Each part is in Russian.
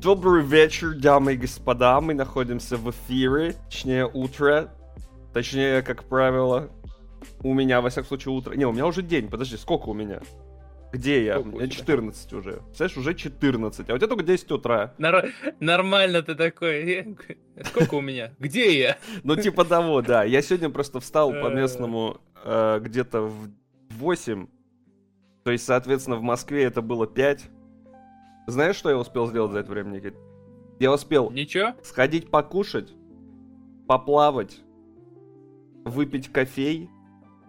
Добрый вечер, дамы и господа. Мы находимся в эфире, точнее утро. Точнее, как правило, у меня, во всяком случае, утро. Не, у меня уже день. Подожди, сколько у меня? Где я? Сколько у меня тебя? 14 уже. Представляешь, уже 14. А у тебя только 10 утра. Нар- Нормально ты такой. «Э, Сколько у меня? Где я? Ну, типа того, да. Я сегодня просто встал по Э. местному э, где-то в 8. То есть, соответственно, в Москве это было 5. Знаешь, что я успел сделать за это время, Никит? Я успел Ничего? сходить покушать, поплавать, выпить кофей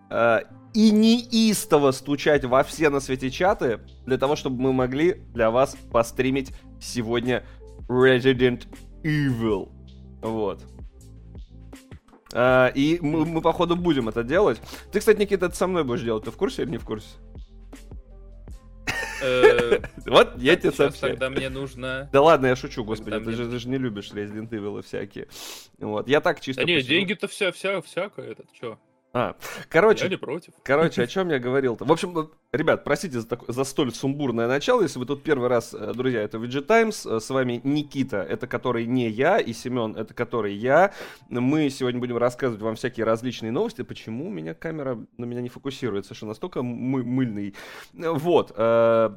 э, и неистово стучать во все на свете чаты для того, чтобы мы могли для вас постримить сегодня Resident Evil. Вот. Э, и мы, мы, походу, будем это делать. Ты, кстати, Никита, это со мной будешь делать. Ты в курсе или не в курсе? Э, Вот я тебе сообщаю. тогда мне нужно... Да ладно, я шучу, господи, ты же, не любишь Resident Evil всякие. Вот, я так чисто Да не, деньги-то вся, вся, всякое, это чё? А, Я короче, не против. короче, о чем я говорил-то? В общем, ребят, простите за, такое- за столь сумбурное начало, если вы тут первый раз, э, друзья, это VG Times, э, с вами Никита, это который не я, и Семен, это который я. Мы сегодня будем рассказывать вам всякие различные новости. Почему у меня камера на меня не фокусируется, что настолько мы- мыльный? Вот. э,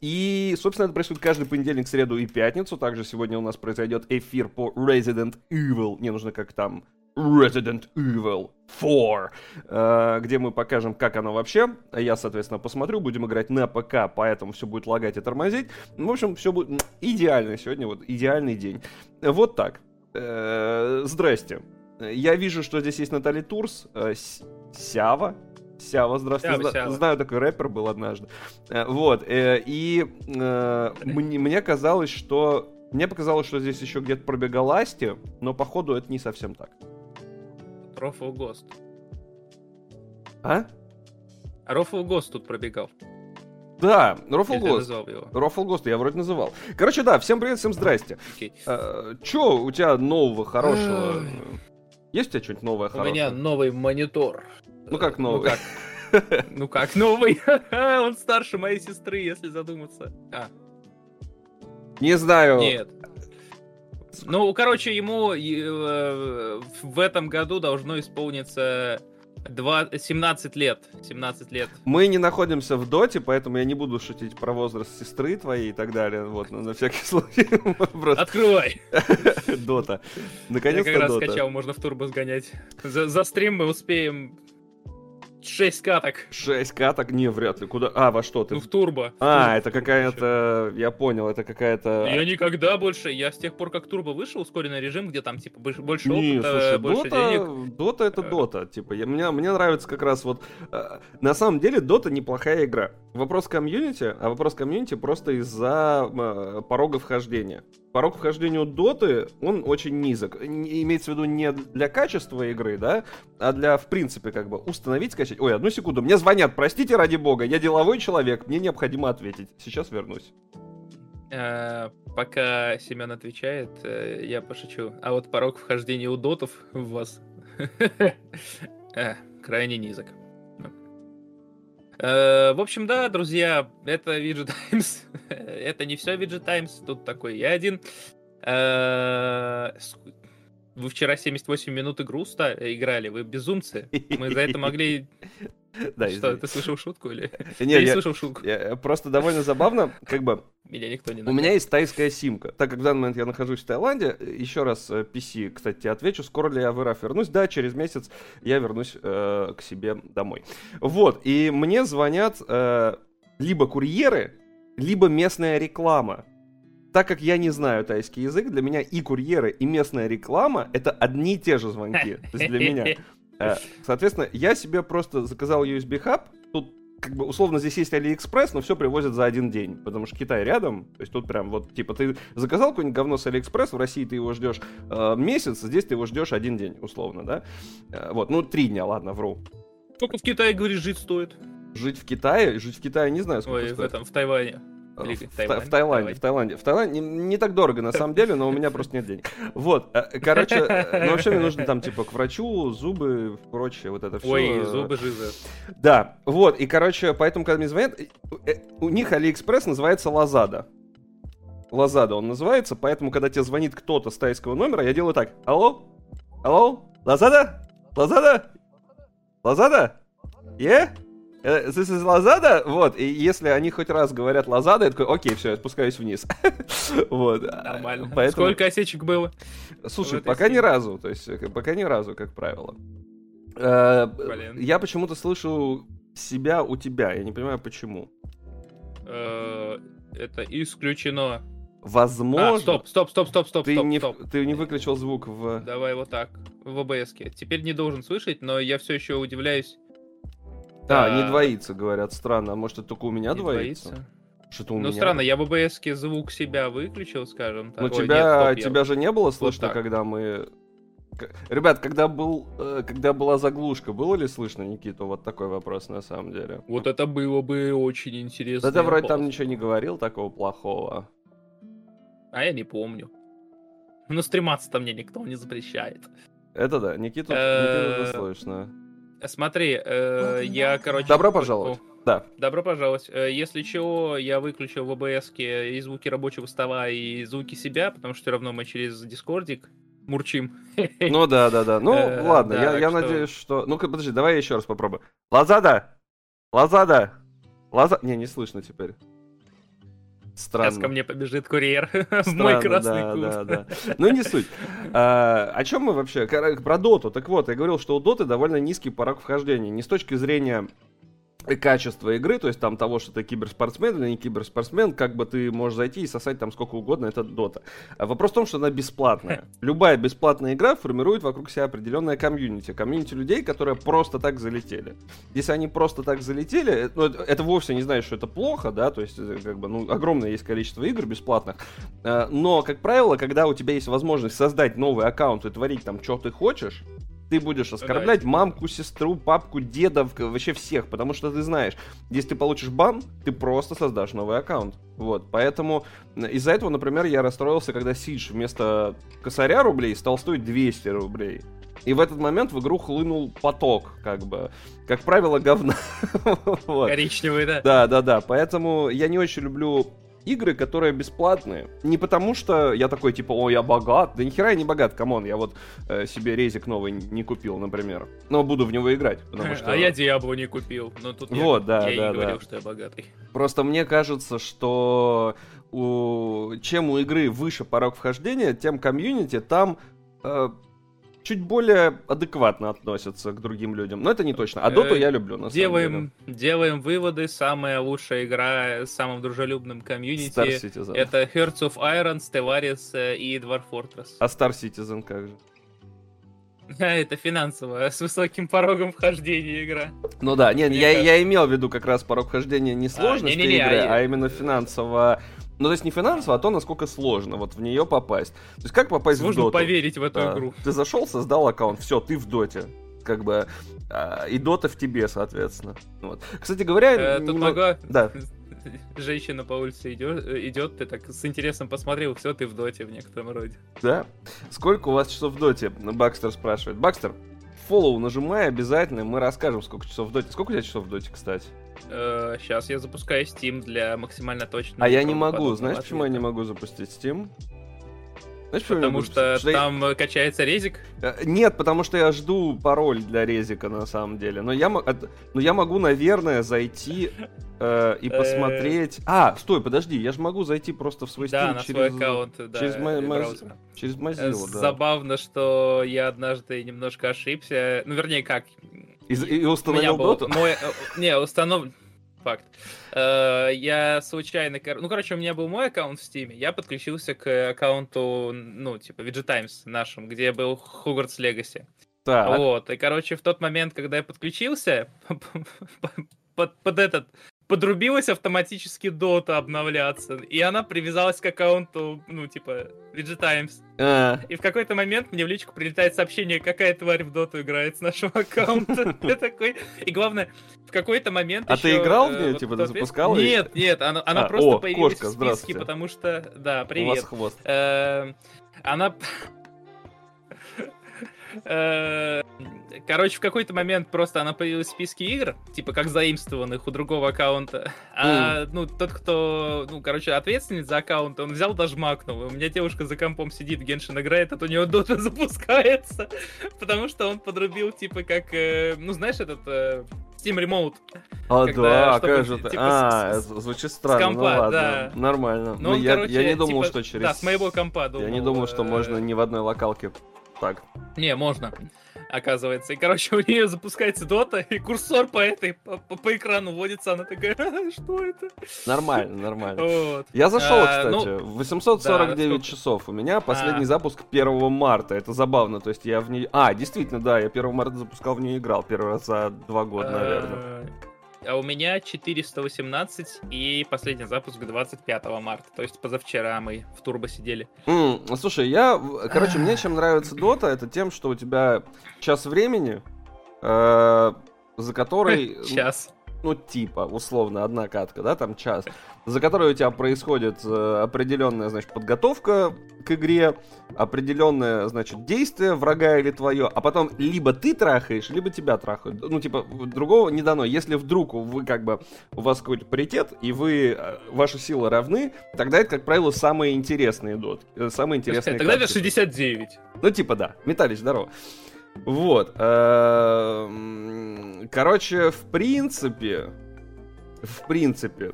И, собственно, это происходит каждый понедельник, среду и пятницу. Также сегодня у нас произойдет эфир по Resident Evil. Мне нужно как там Resident Evil 4, э, где мы покажем, как оно вообще. Я, соответственно, посмотрю, будем играть на ПК, поэтому все будет лагать и тормозить. В общем, все будет идеально сегодня, вот идеальный день. Вот так. Э, Здрасте. Я вижу, что здесь есть Натали Турс, э, Сява. Сява, здравствуй. Сява, Зна- Сява. Знаю, такой рэпер был однажды. Вот, и э, мне, мне казалось, что... Мне показалось, что здесь еще где-то пробегал Асти, но походу это не совсем так. Рофл Гост. А? А Рофл Гост тут пробегал. Да, Рофл Гост. Рофл Гост я вроде называл. Короче, да, всем привет, всем здрасте. Окей. Э, Че у тебя нового, хорошего? Есть у тебя что-нибудь новое, У хорошее? меня новый монитор. Ну как Э, новый? Ну как, ну как новый? Он старше моей сестры, если задуматься. А, Не знаю. Нет. Ну, короче, ему э, в этом году должно исполниться два- 17 лет. 17 лет. Мы не находимся в доте, поэтому я не буду шутить про возраст сестры твоей и так далее. Вот, ну, на всякий случай. Открывай! дота. Я Наконец-то как раз дота. скачал, можно в турбо сгонять. За, за стрим мы успеем 6 каток. 6 каток? Не, вряд ли. Куда? А, во что ты? Ну, в турбо. А, В это турбо какая-то... Я понял, это какая-то... Я никогда больше, я с тех пор, как турбо вышел, ускоренный режим, где там, типа, больше, больше Не, опыта, слушай, больше Дота, денег. Дота это Э. Дота. Типа, я, мне, мне нравится как раз вот... э, на самом деле, Дота неплохая игра. Вопрос комьюнити, а вопрос комьюнити просто из-за э, порога вхождения. Порог вхождения у Доты, он очень низок. Имеется в виду не для качества игры, да, а для, в принципе, как бы установить, скачать. Ой, одну секунду, мне звонят, простите ради бога, я деловой человек, мне необходимо ответить. Сейчас вернусь. Э, Пока Семен отвечает, э, я пошучу. А вот порог вхождения у дотов в вас э, крайне низок. В общем, да, друзья, это VG Times. Это не все VG Times, тут такой я один. Э, Вы вчера 78 минут игру ста- играли, вы безумцы. Мы за это могли... Да, Что, ты слышал шутку или... Не, Я слышал шутку. я- просто довольно забавно, как бы, Меня никто не У меня есть тайская симка. Так как в данный момент я нахожусь в Таиланде, еще раз э, PC, кстати, тебе отвечу, скоро ли я в РФ вернусь? Да, через месяц я вернусь э, к себе домой. Вот, и мне звонят э, либо курьеры, либо местная реклама. Так как я не знаю тайский язык, для меня и курьеры, и местная реклама — это одни и те же звонки. То есть для меня. Э, Соответственно, я себе просто заказал USB-хаб. Тут, как бы, условно, здесь есть AliExpress, но все привозят за один день. Потому что Китай рядом. То есть тут прям вот, типа, ты заказал какое-нибудь говно с AliExpress, в России ты его ждешь э, месяц, здесь ты его ждешь один день, условно, да? Э, вот, ну, три дня, ладно, вру. Сколько в Китае, говоришь, жить стоит? Жить в Китае, жить в Китае не знаю, сколько Ой, в стоит. этом, в Тайване. Э, Или В, в Таиланд, Та- в Таиланде, Таиланд. в Таиланде. В Таиланде не, не так дорого на самом деле, но у меня просто нет денег. Вот, э, короче, э, ну вообще мне нужно там типа к врачу, зубы, прочее, вот это все. Ой, зубы жизы. Да, вот, и, короче, поэтому, когда мне звонят, э, э, у них Алиэкспресс называется Lazada. Лазада он называется, поэтому, когда тебе звонит кто-то с тайского номера, я делаю так. Алло? Алло? Лазада? Лазада? Лазада? Е? Э, This is Лазада? Вот, и если они хоть раз говорят Лазада, я такой, окей, все, я спускаюсь вниз. вот. Нормально. Поэтому... Сколько осечек было? Слушай, пока ни разу, то есть, э, пока ни разу, как правило. Э, Блин. Я почему-то слышу себя у тебя, я не понимаю, почему. Это исключено. Возможно. А, стоп, стоп, стоп, стоп, стоп, ты стоп, не, стоп. Ты не выключил звук в... Давай вот так, в ОБС. -ке. Теперь не должен слышать, но я все еще удивляюсь. А, а, не двоится, говорят. Странно. А может, это только у меня не двоится? двоится? Что-то у ну, меня. странно, я ОБС звук себя выключил, скажем так. Но Ой, тебя, нет, стоп, тебя я... же не было слышно, вот когда мы... Ребят, когда был, э, когда была заглушка, было ли слышно Никиту? Вот такой вопрос на самом деле. Вот это было бы очень интересно. Да ты вроде там ничего не говорил такого плохого. А я не помню. Но стрематься-то мне никто не запрещает. Это да, Никиту, Никиту слышно. Смотри, э, я, короче... Добро пожаловать. Да. Добро пожаловать. Э, если чего, я выключил в ОБС и звуки рабочего стола, и звуки себя, потому что все равно мы через дискордик мурчим. Ну да, да, да. Ну э, ладно, да, я, я что... надеюсь, что... Ну-ка, подожди, давай я еще раз попробую. Лазада! Лазада! Лаза... Не, не слышно теперь. Странно. Сейчас ко мне побежит курьер в мой красный да, кут. Да, да. Ну не суть. А, о чем мы вообще? Про доту. Так вот, я говорил, что у доты довольно низкий порог вхождения. Не с точки зрения качество игры, то есть там того, что ты киберспортсмен или не киберспортсмен, как бы ты можешь зайти и сосать там сколько угодно, это дота. А вопрос в том, что она бесплатная. Любая бесплатная игра формирует вокруг себя определенное комьюнити. Комьюнити людей, которые просто так залетели. Если они просто так залетели, ну, это, это вовсе не значит, что это плохо, да, то есть э, как бы, ну, огромное есть количество игр бесплатных, э, но, как правило, когда у тебя есть возможность создать новый аккаунт и творить там, что ты хочешь, ты будешь оскорблять да. мамку, сестру, папку, деда, вообще всех, потому что ты знаешь, если ты получишь бан, ты просто создашь новый аккаунт. Вот, поэтому из-за этого, например, я расстроился, когда Сидж вместо косаря рублей стал стоить 200 рублей. И в этот момент в игру хлынул поток, как бы. Как правило, говна. Коричневый, да? Да, да, да. Поэтому я не очень люблю игры, которые бесплатные. Не потому что я такой, типа, о, я богат. Да нихера я не богат, come on. Я вот э, себе резик новый не купил, например. Но буду в него играть, потому что... А я Диабло не купил. Но тут вот, я, да, я да, и говорил, да. что я богатый. Просто мне кажется, что у... чем у игры выше порог вхождения, тем комьюнити там э, чуть более адекватно относятся к другим людям. Но это не точно. А Доту э, я люблю, на делаем, самом деле. Делаем выводы. Самая лучшая игра с самым дружелюбным комьюнити. Star Citizen. Это Hearts of Iron, Stellaris э, и Dwarf Fortress. А Star Citizen как же? это финансовая, с высоким порогом вхождения игра. Ну да, нет, я, я имел в виду как раз порог вхождения не сложности а, не, не, не, игры, а, а именно финансово ну, то есть не финансово, а то, насколько сложно вот в нее попасть. То есть как попасть Сложно в доту? поверить в эту да. игру. Ты зашел, создал аккаунт, все, ты в доте. Как бы а, и дота в тебе, соответственно. Вот. Кстати говоря... Э, тут немного... могу... Да. Женщина по улице идет, идет, ты так с интересом посмотрел, все, ты в доте в некотором роде. Да? Сколько у вас часов в доте? Бакстер спрашивает. Бакстер, фоллоу нажимай обязательно, мы расскажем, сколько часов в доте. Сколько у тебя часов в доте, кстати? Сейчас э, я запускаю Steam для максимально точного. А я не могу. Знаешь, почему я не могу запустить Steam? Знаешь, потому что, что там я... качается резик? Э, нет, потому что я жду пароль для резика на самом деле. Но я, но я могу, наверное, зайти э, и посмотреть. А, стой, подожди, я же могу зайти просто в свой да, через свой аккаунт, да, через, моз... через Mozilla. Да. Забавно, что я однажды немножко ошибся. Ну, вернее, как? И, и установил доту? Мой, э, не, установлен факт. Э, я случайно... Ну, короче, у меня был мой аккаунт в Steam, я подключился к аккаунту, ну, типа, VG Times нашим, где был Хогвартс Легаси. Так. Вот, и, короче, в тот момент, когда я подключился, под, под этот подрубилась автоматически дота обновляться, и она привязалась к аккаунту, ну, типа, VG Times. А. И в какой-то момент мне в личку прилетает сообщение, какая тварь в доту играет с нашего аккаунта. Я такой... И главное, в какой-то момент А ты играл в э, нее, типа, ты запускал Нет, нет, она а, просто появилась в списке, потому что... Да, привет. У вас хвост. Эм, она... Э, короче, в какой-то момент просто она появилась в списке игр, типа как заимствованных у другого аккаунта. А, ну, тот, кто, ну, короче, ответственный за аккаунт, он взял даже макнул. У меня девушка за компом сидит, Геншин играет, а у него дота запускается. Потому что он подрубил, типа, как, э, ну, знаешь, этот э, Steam Remote. А, да, как же это? А, звучит странно, ну компа, ладно, да. нормально. Ну, Ну, он, я, короче, я не думал, типа, что через... Да, с моего компа думал. Я не думал, что можно ни в одной локалке так. Не, можно, оказывается. И, короче, у нее запускается дота, и курсор по этой, по, по- по экрану водится, она такая, «А, что это? Нормально, нормально. Вот. Я зашел, А, кстати, ну, 849 да, часов. У меня последний А. запуск 1 марта. Это забавно. То есть я в ней... А, действительно, да, я 1 марта запускал, в нее играл. Первый раз за два года, наверное. А у меня 418 и последний запуск 25 марта. То есть позавчера мы в турбо сидели. М, слушай, я... Короче, мне чем нравится Дота, это тем, что у тебя час времени, э, за который... Сейчас. Ну, типа, условно, одна катка, да, там час, за которой у тебя происходит э, определенная, значит, подготовка к игре, определенное, значит, действие врага или твое, а потом либо ты трахаешь, либо тебя трахают. Ну, типа, другого не дано. Если вдруг вы, как бы, у вас какой-то паритет, и вы, э, ваши силы равны, тогда это, как правило, самые интересные дот, э, самые интересные Тогда это катки. 69. Ну, типа, да. Металлич, здорово. Вот. эм, Короче, в принципе... В принципе...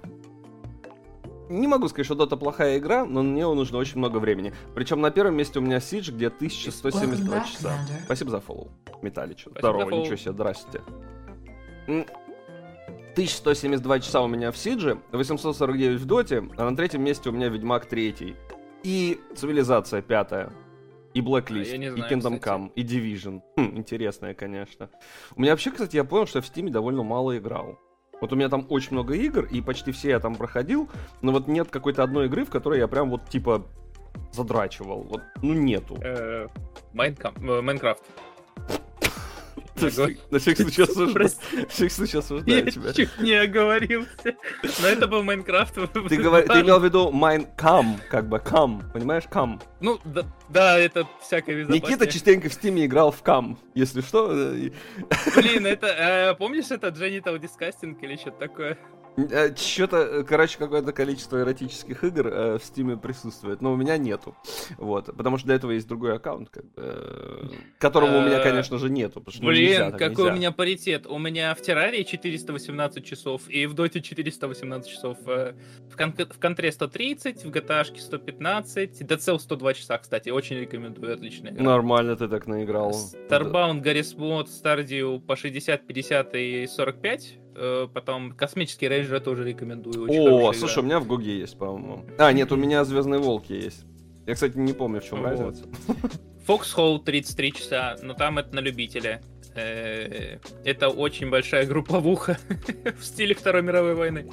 Не могу сказать, что Dota плохая игра, но на нее нужно очень много времени. Причем на первом месте у меня Сидж, где 1172 Welcome back, часа. Спасибо за фоллоу, Металлич. Здорово, ничего себе, здрасте. М, 1172 часа у меня в Сидже, 849 в Доте, а на третьем месте у меня Ведьмак 3. И Цивилизация 5. И Blacklist, А, я не и знаю, Kingdom кстати. Come, и Division. Хм, интересная, конечно. У меня вообще, кстати, я понял, что я в Стиме довольно мало играл. Вот у меня там очень много игр, и почти все я там проходил, но вот нет какой-то одной игры, в которой я прям вот типа задрачивал. Вот, ну нету. Э, э, Майнкрафт. На всякий случай осуждаю. На всякий случай Я осуждаю тебя. чуть не оговорился. Но это был Майнкрафт. Ты, имел в виду come, как бы come, понимаешь, come. Ну, да, это всякое безопаснее. Никита частенько в стиме играл в come, если что. Блин, это, э, помнишь это Genital Jousting или что-то такое? Что-то, короче, какое-то количество эротических игр э, в стиме присутствует, но у меня нету. Вот, потому что для этого есть другой аккаунт, как э, которого у меня, Э, конечно же, нету. потому что, ну, Блин, какой нельзя. у меня паритет. У меня в Террарии 418 часов и в Доте 418 часов. э, В, кон- в Контре 130, в GTA 115, DCL 102 часа, кстати. Очень рекомендую, отличная игра. Нормально ты так наиграл. Starbound, Garry's Mod, Stardew по 60, 50 и 45. Э, Потом Космический рейнджер тоже рекомендую. Очень О, слушай, у игра. меня в GOG е есть, по-моему. А, нет, у меня Звездные волки есть. Я, кстати, не помню, в чем Вот. разница. Foxhole 33 часа, но там это на любителя. Э, Это очень большая групповуха в стиле Второй мировой войны.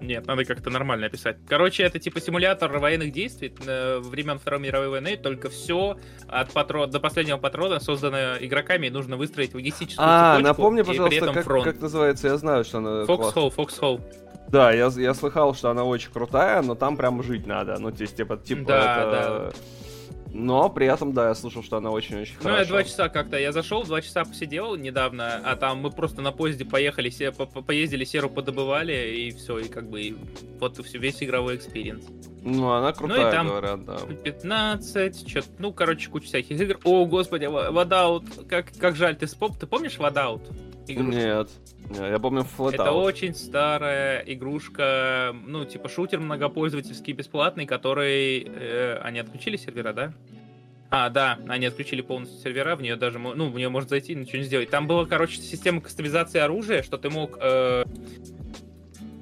Нет, надо как-то нормально описать. Короче, это типа симулятор военных действий э, времен Второй мировой войны, только все от патрона до последнего патрона создано игроками, и нужно выстроить логистическую А, напомни, пожалуйста, как, фронт. как называется, я знаю, что она. Foxhole, Foxhole. Да, я, я слыхал, что она очень крутая, но там прям жить надо. Ну, то есть, типа, типа Да, это... Но при этом, да, я слышал, что она очень-очень Ну, я хорошая. два часа как-то, я зашел, два часа посидел недавно, а там мы просто на поезде поехали, се- по- по- поездили, серу подобывали, и все, и как бы и вот и все, весь игровой experience. Ну, она крутая, там- говорят, да. 15, что ну, короче, куча всяких игр. О, господи, Водаут, как, как жаль, ты споп, ты помнишь Водаут? Нет. Я помню Flatout. Это очень старая игрушка, ну, типа шутер многопользовательский бесплатный, который... э, они отключили сервера, да? А, да, они отключили полностью сервера, в нее даже, ну, в нее можно зайти, ничего не сделать. Там была, короче, система кастомизации оружия, что ты мог, э,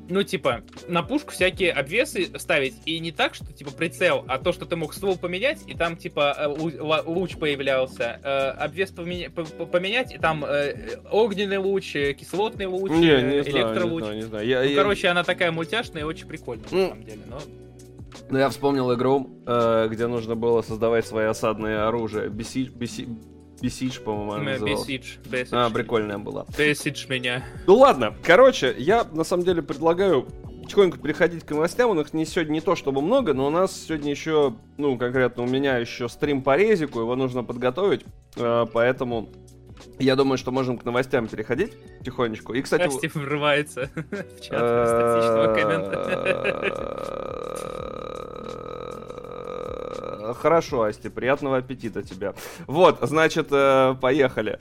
ну, типа, на пушку всякие обвесы ставить, и не так, что, типа, прицел, а то, что ты мог ствол поменять, и там, типа, э, луч появлялся, э, обвес поменя- по- по- поменять, и там э, огненный луч, кислотный луч, Не, не знаю, не электролуч. знаю, не знаю. Я, Ну, я- короче, она такая мультяшная и очень прикольная, Ну, на самом деле, но... Ну, я вспомнил игру, где нужно было создавать свои осадные оружия. Besiege, Besiege, Besiege, по-моему. Бесидж, Бесидж. А, прикольная была. Бесидж меня. Ну ладно, короче, я на самом деле предлагаю потихоньку переходить к новостям. У нас не сегодня не то чтобы много, но у нас сегодня еще, ну, конкретно у меня еще стрим по резику, его нужно подготовить, э, поэтому я думаю, что можем к новостям переходить потихонечку. И, кстати... Костя врывается в чат статичного коммента. Хорошо, Асти, приятного аппетита тебе. Вот, значит, э, поехали.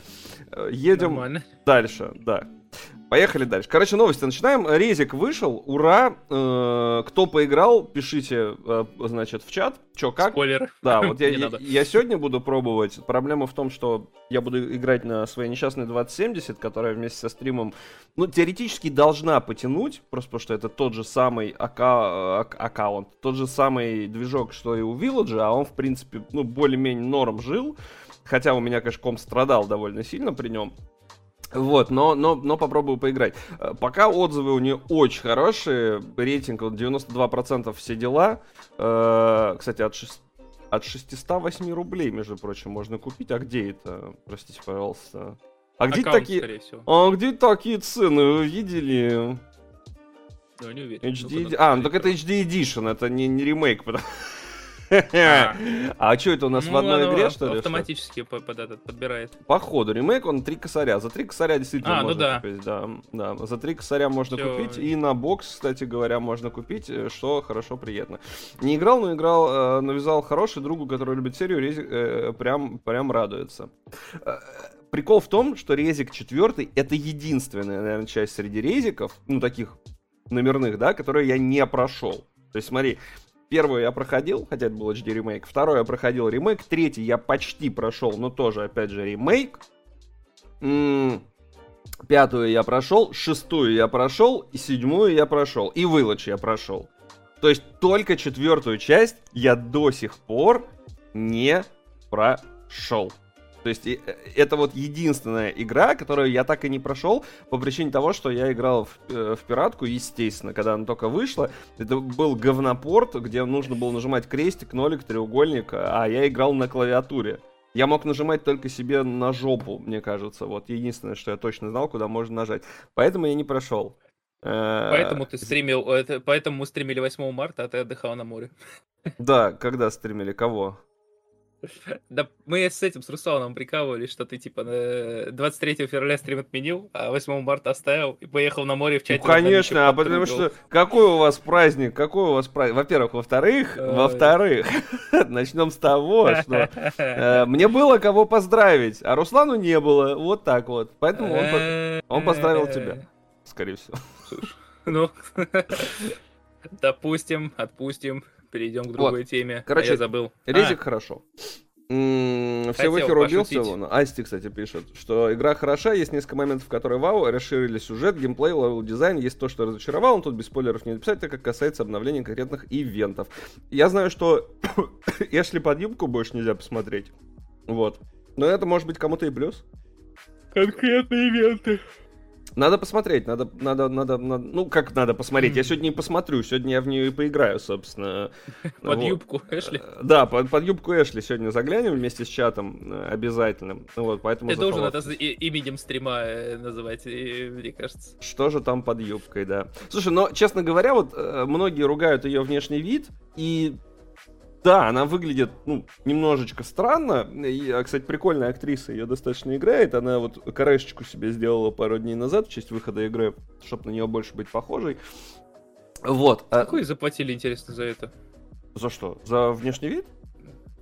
Едем Нормально. дальше, да. Поехали дальше. Короче, новости начинаем. Резик вышел, ура! Э, кто поиграл, пишите, э, значит, в чат, чё как. Спойлер. Да, вот я, я, я сегодня буду пробовать. Проблема в том, что я буду играть на своей несчастной 2070, которая вместе со стримом, ну, теоретически должна потянуть, просто потому что это тот же самый ака ак аккаунт, тот же самый движок, что и у Village, а он, в принципе, ну, более-менее норм жил. Хотя у меня, конечно, комп страдал довольно сильно при нем. Вот, но, но, но попробую поиграть. Э, пока отзывы у нее очень хорошие, рейтинг вот 92% все дела. Э, кстати, от, 6, от 608 рублей, между прочим, можно купить. А где это? Простите, пожалуйста. А где Аккаунт, такие... А где такие цены? Вы видели? Ну, не уверен. HD... А, ну так это HD Edition, это не, не ремейк, потому... А, что это у нас в ну, одной игре, что ли? Автоматически под этот подбирает. Походу, ремейк, он три косаря. За три косаря действительно а, ну можно купить. Да, да. За три косаря можно купить. И на бокс, кстати говоря, можно купить, э, что хорошо, приятно. Не играл, но играл, э, навязал хороший другу, который любит серию, э, прям, прям радуется. Прикол в том, что резик четвертый это единственная, наверное, часть среди резиков, ну, таких номерных, да, которые я не прошел. То есть, смотри, Первую я проходил, хотя это был HD ремейк. Второй я проходил ремейк. Третий я почти прошел, но тоже, опять же, ремейк. М-м- пятую я прошел, шестую я прошел, и седьмую я прошел, и Village я прошел. То есть только четвертую часть я до сих пор не прошел. То есть э, это вот единственная игра, которую я так и не прошел по причине того, что я играл в, э, в пиратку, естественно, когда она только вышла. Это был говнопорт, где нужно было нажимать крестик, нолик, треугольник, а я играл на клавиатуре. Я мог нажимать только себе на жопу, мне кажется. Вот единственное, что я точно знал, куда можно нажать. Поэтому я не прошел. Э, поэтому ты стримил, поэтому мы стримили 8 марта, а ты отдыхал на море. Да, когда стримили, кого? Да мы с этим, с Русланом прикалывались, что ты типа 23 февраля стрим отменил, а 8 марта оставил и поехал на море в чате. Ну, конечно, а потому что какой у вас праздник, какой у вас праздник? Во-первых, во-вторых, во-вторых, начнем с того, что э, мне было кого поздравить, а Руслану не было, вот так вот. Поэтому он, он поздравил тебя, скорее всего. Ну, допустим, отпустим перейдем к другой вот. теме. Короче, а я забыл. Резик а. хорошо. М-м, всего убился вон. Асти, кстати, пишет, что игра хороша, есть несколько моментов, которые вау, расширили сюжет, геймплей, level дизайн, есть то, что разочаровал, но тут без спойлеров не написать, так как касается обновления конкретных ивентов. Я знаю, что Эшли под юбку больше нельзя посмотреть. Вот. Но это может быть кому-то и плюс. Конкретные ивенты. Надо посмотреть, надо, надо, надо, надо, ну как надо посмотреть. Я сегодня не посмотрю, сегодня я в нее и поиграю, собственно. Под вот. юбку Эшли. Э, да, под, под юбку Эшли сегодня заглянем вместе с чатом э, обязательно. Вот, поэтому. Ты должен это именем стрима э, называть, мне кажется. Что же там под юбкой, да. Слушай, но честно говоря, вот многие ругают ее внешний вид, и да, она выглядит, ну, немножечко странно. И, а, кстати, прикольная актриса, ее достаточно играет. Она вот корешечку себе сделала пару дней назад в честь выхода игры, чтобы на нее больше быть похожей. Вот. А Какой заплатили, интересно, за это? За что? За внешний вид?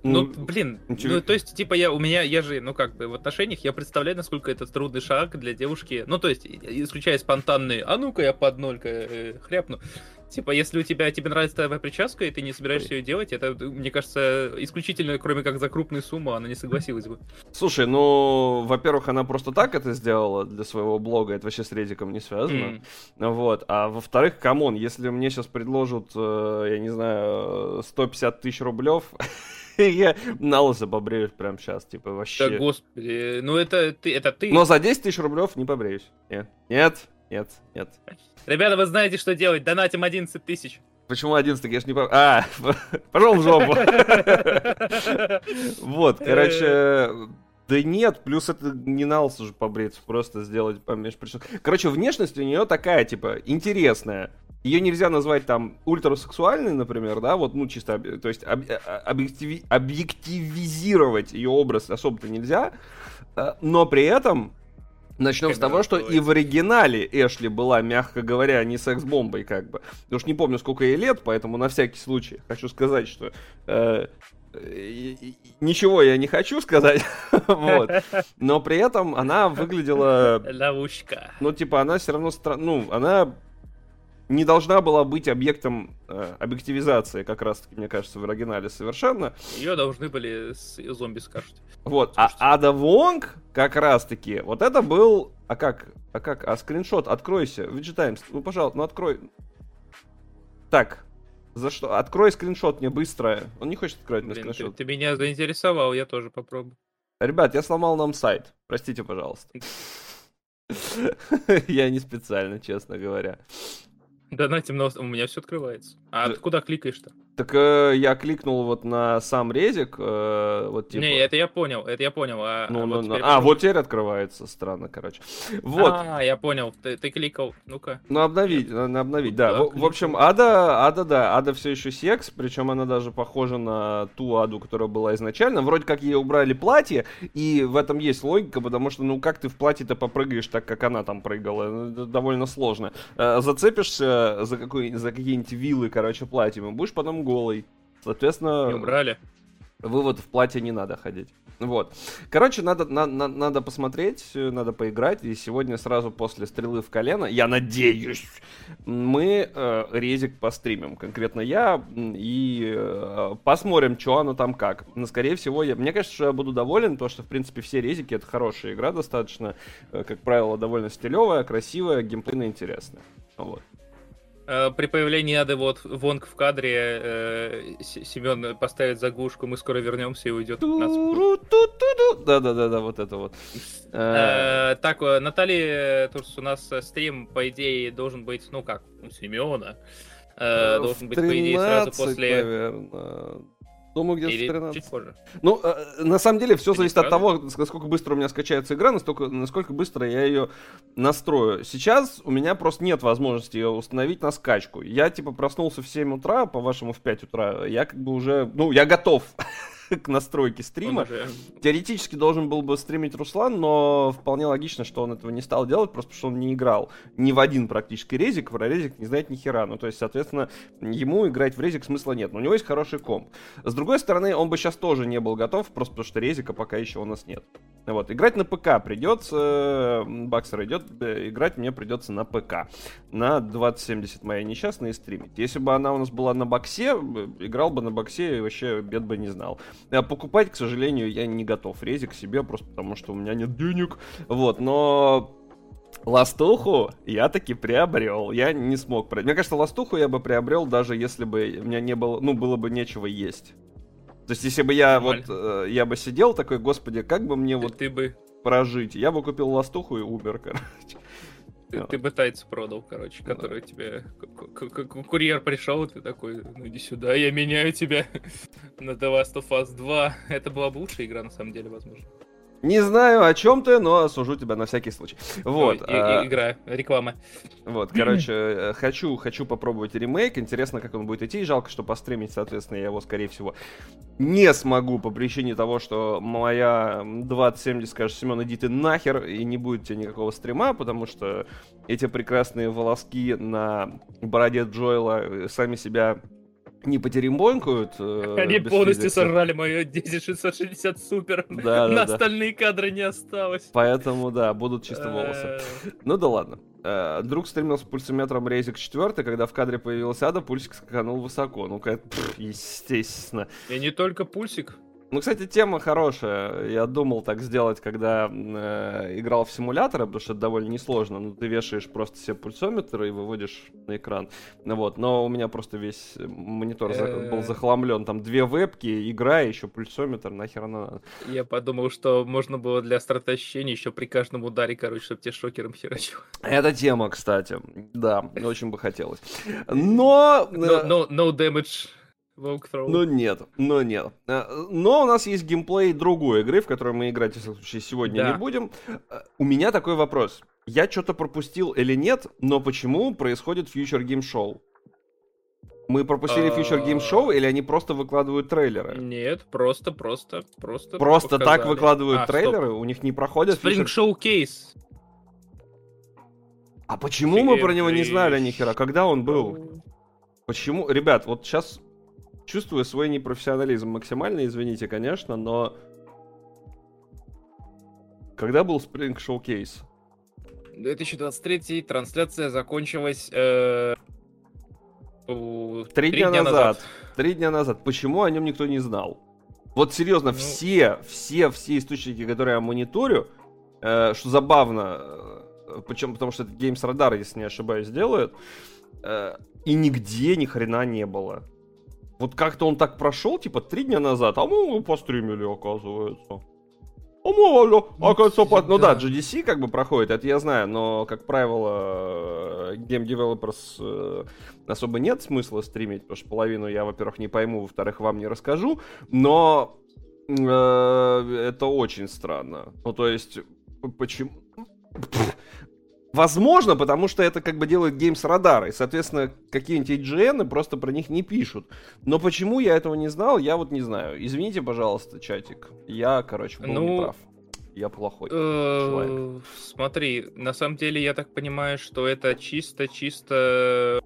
Ну, блин, ну, то есть, типа, я, у меня, я же, ну, как бы, в отношениях, я представляю, насколько это трудный шаг для девушки, ну, то есть, исключая спонтанные, а ну-ка я под ноль э, хряпну, Типа, если у тебя тебе нравится твоя прическа, и ты не собираешься ее делать, это, мне кажется, исключительно, кроме как за крупную сумму, она не согласилась бы. Слушай, ну, во-первых, она просто так это сделала для своего блога, это вообще с Редиком не связано. Mm. Вот. А во-вторых, come on, если мне сейчас предложат, э, я не знаю, 150 тысяч рублев, я на лысо побреюсь прямо сейчас, типа, вообще. Да, господи, ну это ты, это ты. Но за 10 тысяч рублев не побреюсь. Нет, нет, нет, нет. Ребята, вы знаете, что делать. Донатим 11 тысяч. Почему 11? Я ж не помню. А, пошел в жопу. Вот, короче, Да нет, плюс это не на лысо же побриться, просто сделать помеж Короче, внешность у нее такая, типа, интересная. Ее нельзя назвать там ультрасексуальной, например, да, вот, ну, чисто, то есть об, э, объективи, объективизировать ее образ особо-то нельзя, э, но при этом Начнем с того, что и в оригинале Эшли была, мягко говоря, не секс-бомбой, как бы. Я уж не помню, сколько ей лет, поэтому на всякий случай хочу сказать, что э, ничего я не хочу сказать, вот. Но при этом она выглядела... Ловушка. Ну, типа, она все равно... Стра... Ну, она не должна была быть объектом э, объективизации, как раз таки, мне кажется, в оригинале совершенно. Ее должны были с зомби скажут. Вот, а Ада Вонг как раз таки, вот это был, а как, а как, а скриншот, откройся, Vegetimes, ну, пожалуйста, ну, открой. Так, за что? Открой скриншот мне быстро. Он не хочет открывать мне скриншот. Ты, ты меня заинтересовал, я тоже попробую. Ребят, я сломал нам сайт. Простите, пожалуйста. Я не специально, честно говоря. Донатим, но у меня все открывается. А ты куда кликаешь-то? Так э, я кликнул вот на сам резик, э, вот типа... Не, это я понял, это я понял. А, ну, а, ну, вот, ну, а вот теперь открывается, странно, короче. Вот. А, я понял, ты, ты кликал, ну-ка. Ну, обновить, надо обновить, да. да в, в общем, Ада, Ада, да, Ада все еще секс, причем она даже похожа на ту Аду, которая была изначально. Вроде как ей убрали платье, и в этом есть логика, потому что, ну, как ты в платье-то попрыгаешь так, как она там прыгала? Ну, это довольно сложно. Э, зацепишься за, какой, за какие-нибудь вилы, короче, платьем, и будешь потом голый. Соответственно... Не убрали. Вывод в платье не надо ходить. Вот. Короче, надо, на, на, надо посмотреть, надо поиграть. И сегодня сразу после стрелы в колено, я надеюсь, мы э, резик постримим. Конкретно я. И э, посмотрим, что оно там как. Но, скорее всего, я, мне кажется, что я буду доволен, потому что, в принципе, все резики это хорошая игра достаточно. Э, как правило, довольно стилевая, красивая, геймплейно интересная. Вот. Э, при появлении Ады вот Вонг в кадре э, Семен поставит заглушку, мы скоро вернемся и уйдет. Да-да-да, вот это вот. Э, так, Наталья Турс, у нас стрим, по идее, должен быть, ну как, у Семена. Должен быть, по идее, сразу после... Думаю, где-то Или 13. чуть позже. Ну, э, на самом деле, все зависит от того, насколько быстро у меня скачается игра, настолько, насколько быстро я ее настрою. Сейчас у меня просто нет возможности ее установить на скачку. Я, типа, проснулся в 7 утра, по-вашему, в 5 утра. Я как бы уже, ну, я готов. к настройке стрима. Уже... Теоретически должен был бы стримить Руслан, но вполне логично, что он этого не стал делать, просто потому что он не играл ни в один практически резик, про резик не знает ни хера. Ну, то есть, соответственно, ему играть в резик смысла нет. Но у него есть хороший комп. С другой стороны, он бы сейчас тоже не был готов, просто потому что резика пока еще у нас нет. Вот, играть на ПК придется, Баксер идет, играть мне придется на ПК. На 2070 моя несчастная и стримить. Если бы она у нас была на боксе, играл бы на боксе и вообще бед бы не знал. А покупать, к сожалению, я не готов резик себе, просто потому что у меня нет денег. Вот, но Ластуху я таки приобрел. Я не смог. Мне кажется, ластуху я бы приобрел, даже если бы у меня не было, ну, было бы нечего есть. То есть, если бы я Нормально. вот, э, я бы сидел такой, господи, как бы мне ты, вот ты бы... прожить? Я бы купил ластуху и умер, короче. Ты, ты бы тайц продал, короче, который да. тебе... Курьер пришел, ты такой, ну иди сюда, я меняю тебя на The Last of Us 2. Это была бы лучшая игра, на самом деле, возможно. Не знаю, о чем ты, но осужу тебя на всякий случай. Вот. Ой, а... Игра, реклама. Вот, короче, э, хочу, хочу попробовать ремейк. Интересно, как он будет идти. Жалко, что постримить, соответственно, я его, скорее всего, не смогу по причине того, что моя 2070 скажет, Семен, иди ты нахер, и не будет тебе никакого стрима, потому что эти прекрасные волоски на бороде Джоэла э, сами себя не потерембонкают. Э, Они полностью физика. сорвали мою 10660 супер. Да, На да, остальные да. кадры не осталось. Поэтому, да, будут чисто волосы. Э. ну да ладно. Э, друг стримил с пульсометром Резик 4, когда в кадре появился Ада, пульсик скаканул высоко. Ну-ка, естественно. И не только пульсик. Ну, кстати, тема хорошая. Я думал так сделать, когда э, играл в симуляторы, потому что это довольно несложно. Ну, ты вешаешь просто себе пульсометр и выводишь на экран. Ну, вот. Но у меня просто весь монитор был захламлен. Там две вебки, игра, еще пульсометр, нахер надо. Я подумал, что можно было для старта ощущения еще при каждом ударе, короче, чтобы тебе шокером херачил. Это тема, кстати. Да, очень бы хотелось. Но... No, no, no damage Walkthrough. Но нет, но нет. Э, Но у нас есть геймплей другой игры, в которую мы играть, в случае, сегодня Да. не будем. Э, У меня такой вопрос. Я что-то пропустил или нет, но почему происходит Future Game Show? Мы пропустили Future Game Show или они просто выкладывают трейлеры? Нет, просто, просто, просто. Просто так показали. выкладывают А, стоп. трейлеры? У них не проходят Future- Showcase. А почему мы про него не знали ни хера? Когда он был? Почему? Ребят, вот сейчас чувствую свой непрофессионализм максимально, извините, конечно, но... Когда был Spring Showcase? 2023 трансляция закончилась э, Три дня, назад. Три дня назад. Почему о нем никто не знал? Вот серьезно, Ну. все, все, все источники, которые я мониторю, э, что забавно, э, причем потому что это Games Radar, если не ошибаюсь, делают, э, и нигде ни хрена не было. Вот как-то он так прошел, типа, три дня назад, а мы его постримили, оказывается. А мы, алло, Ну, оказывается, по- ну да. GDC как бы проходит, это я знаю, но, как правило, Game Developers э, особо нет смысла стримить, потому что половину я, во-первых, не пойму, во-вторых, вам не расскажу, но э, это очень странно. Ну, то есть, почему... Возможно, потому что это как бы делает Games Radar, и, соответственно, какие-нибудь IGN просто про них не пишут. Но почему я этого не знал, я вот не знаю. Извините, пожалуйста, чатик. Я, короче, был Ну, неправ. Я плохой. Э, человек. Смотри, на самом деле я так понимаю, что это чисто-чисто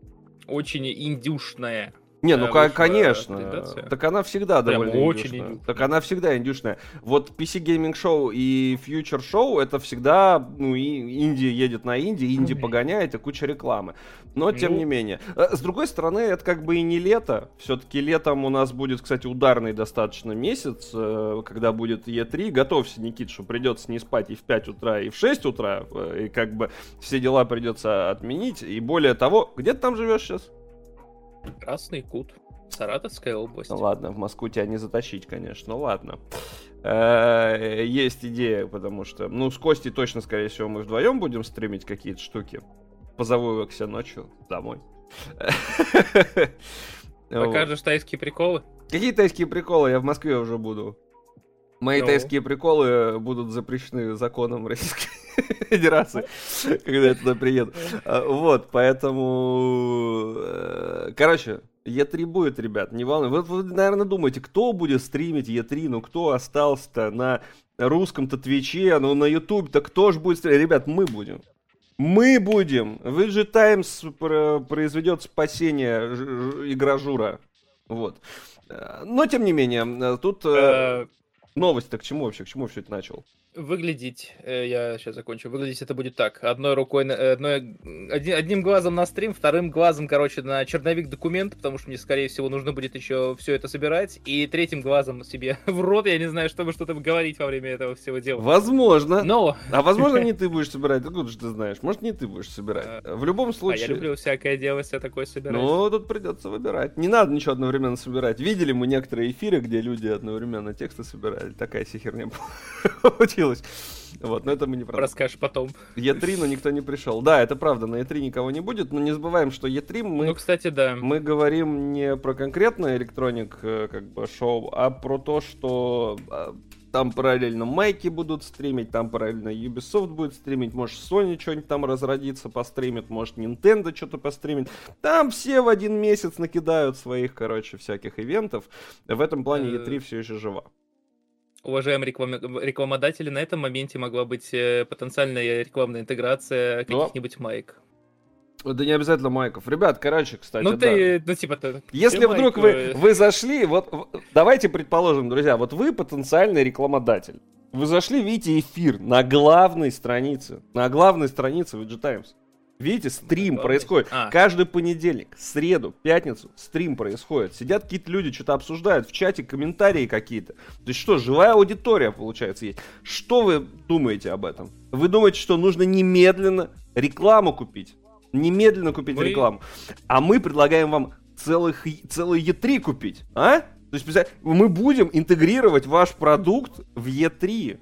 очень индюшная. Не, ну э, ка- вышла конечно. презентация. Так она всегда Прям довольно очень индюшная. индюшная. Так она всегда индюшная. Вот PC Gaming Show и Future Show это всегда, ну, и инди едет на инди, инди погоняет и куча рекламы. Но тем Ну. не менее. Э, С другой стороны, это как бы и не лето. Все-таки летом у нас будет, кстати, ударный достаточно месяц, э, когда будет E3. Готовься, Никит, что придется не спать и в 5 утра, и в 6 утра. э, И как бы все дела придется отменить. И более того, где ты там живешь сейчас? Красный кут. Саратовская область. Ну ладно, в Москву тебя не затащить, конечно. Ну ладно. Э, Есть идея, потому что, ну, с Костей точно, скорее всего, мы вдвоем будем стримить какие-то штуки. Позову его к себе ночью домой. Покажешь тайские приколы? Какие тайские приколы? Я в Москве уже буду. Мои Ну. тайские приколы будут запрещены законом Российской Федерации, когда я туда приеду. А, Вот, поэтому... э, Короче, Е3 будет, ребят, не волнуйтесь. Вот вы, наверное, думаете, кто будет стримить Е3, ну кто остался-то на русском-то Твиче, ну на Ютубе-то кто же будет стримить? Ребят, мы будем. Мы будем. VG Times про- произведет спасение игражура. Вот. Э, Но, тем не менее, э, тут новость-то к чему вообще? К чему все это начал? Выглядеть, э, я сейчас закончу, выглядеть это будет так. Одной рукой, э, одной, одним глазом на стрим, вторым глазом, короче, на черновик документа, потому что мне, скорее всего, нужно будет еще все это собирать, и третьим глазом себе в рот, я не знаю, чтобы что-то говорить во время этого всего дела. Возможно. Но, А возможно, не ты будешь собирать. Откуда же ты знаешь? Может, не ты будешь собирать. В любом а я случае... люблю всякое дело, все такое собирать. Ну, тут придется выбирать. Не надо ничего одновременно собирать. Видели мы некоторые эфиры, где люди одновременно тексты собирали. Такая себе херня получилась. Вот, но это мы не про Расскажешь потом. Е3, но никто не пришел. Да, это правда, на Е3 никого не будет, но не забываем, что Е3 мы, Ну, кстати, да. мы говорим не про конкретное электроник э, как бы шоу, а про то, что а, там параллельно майки будут стримить, там параллельно Ubisoft будет стримить, может Sony что-нибудь там разродится, постримит, может Nintendo что-то постримит. Там все в один месяц накидают своих, короче, всяких ивентов. В этом плане Э, E3 все еще жива. Уважаемые реклам- рекламодатели, на этом моменте могла быть э, потенциальная рекламная интеграция Но- каких-нибудь майк. Да не обязательно майков. Ребят, короче, кстати, Ну да. ты, ну типа ты. Если ты вдруг вы, вы зашли, вот в- давайте предположим, друзья, вот вы потенциальный рекламодатель. Вы зашли, видите эфир на главной странице, на главной странице VG Times. Видите, стрим главной? происходит. А. Каждый понедельник, среду, пятницу стрим происходит. Сидят какие-то люди, что-то обсуждают в чате, комментарии какие-то. То есть что, живая аудитория, получается, есть. Что вы думаете об этом? Вы думаете, что нужно немедленно рекламу купить? Немедленно купить Мы- рекламу. А мы предлагаем вам целых, целый E3 купить, а? То есть, мы будем интегрировать ваш продукт в E3.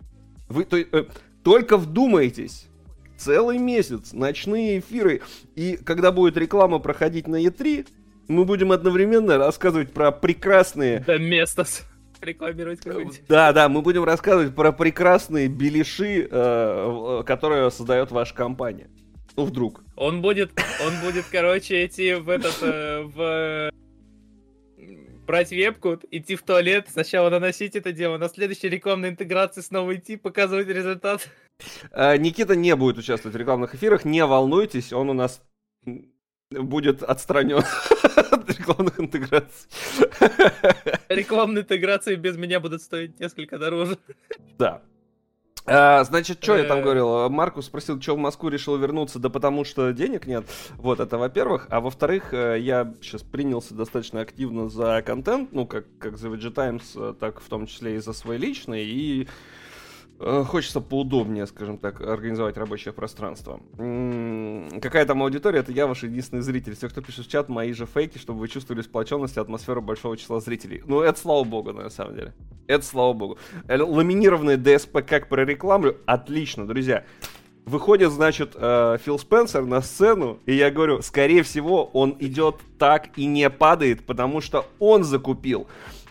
Вы то, э, только вдумайтесь. Целый месяц, ночные эфиры. И когда будет реклама проходить на E3, мы будем одновременно рассказывать про прекрасные... Да, рекламировать какой-нибудь. Да, да, мы будем рассказывать про прекрасные беляши, э, которые создает ваша компания. Ну, вдруг. Он будет, он будет, короче, идти в этот, э, в брать вебку, идти в туалет, сначала наносить это дело, на следующей рекламной интеграции снова идти, показывать результат. Э, Никита не будет участвовать в рекламных эфирах, не волнуйтесь, он у нас будет отстранен от рекламных интеграций. Рекламные интеграции без меня будут стоить несколько дороже. Да. А, значит, что я там э. говорил? Маркус спросил, что в Москву решил вернуться, да потому что денег нет. Вот, это во-первых. А во-вторых, э, я сейчас принялся достаточно активно за контент, ну, как, как за VG Times, э, так в том числе и за свой личный, и хочется поудобнее, скажем так, организовать рабочее пространство. какая там аудитория, это я ваш единственный зритель. Все, кто пишет в чат, мои же фейки, чтобы вы чувствовали сплоченность и атмосферу большого числа зрителей. Ну, это слава богу, на самом деле. Это слава богу. Э, ламинированные ДСП как прорекламлю, отлично, друзья. Выходит, значит, э, Фил Спенсер на сцену, и я говорю, скорее всего, он идет так и не падает, потому что он закупил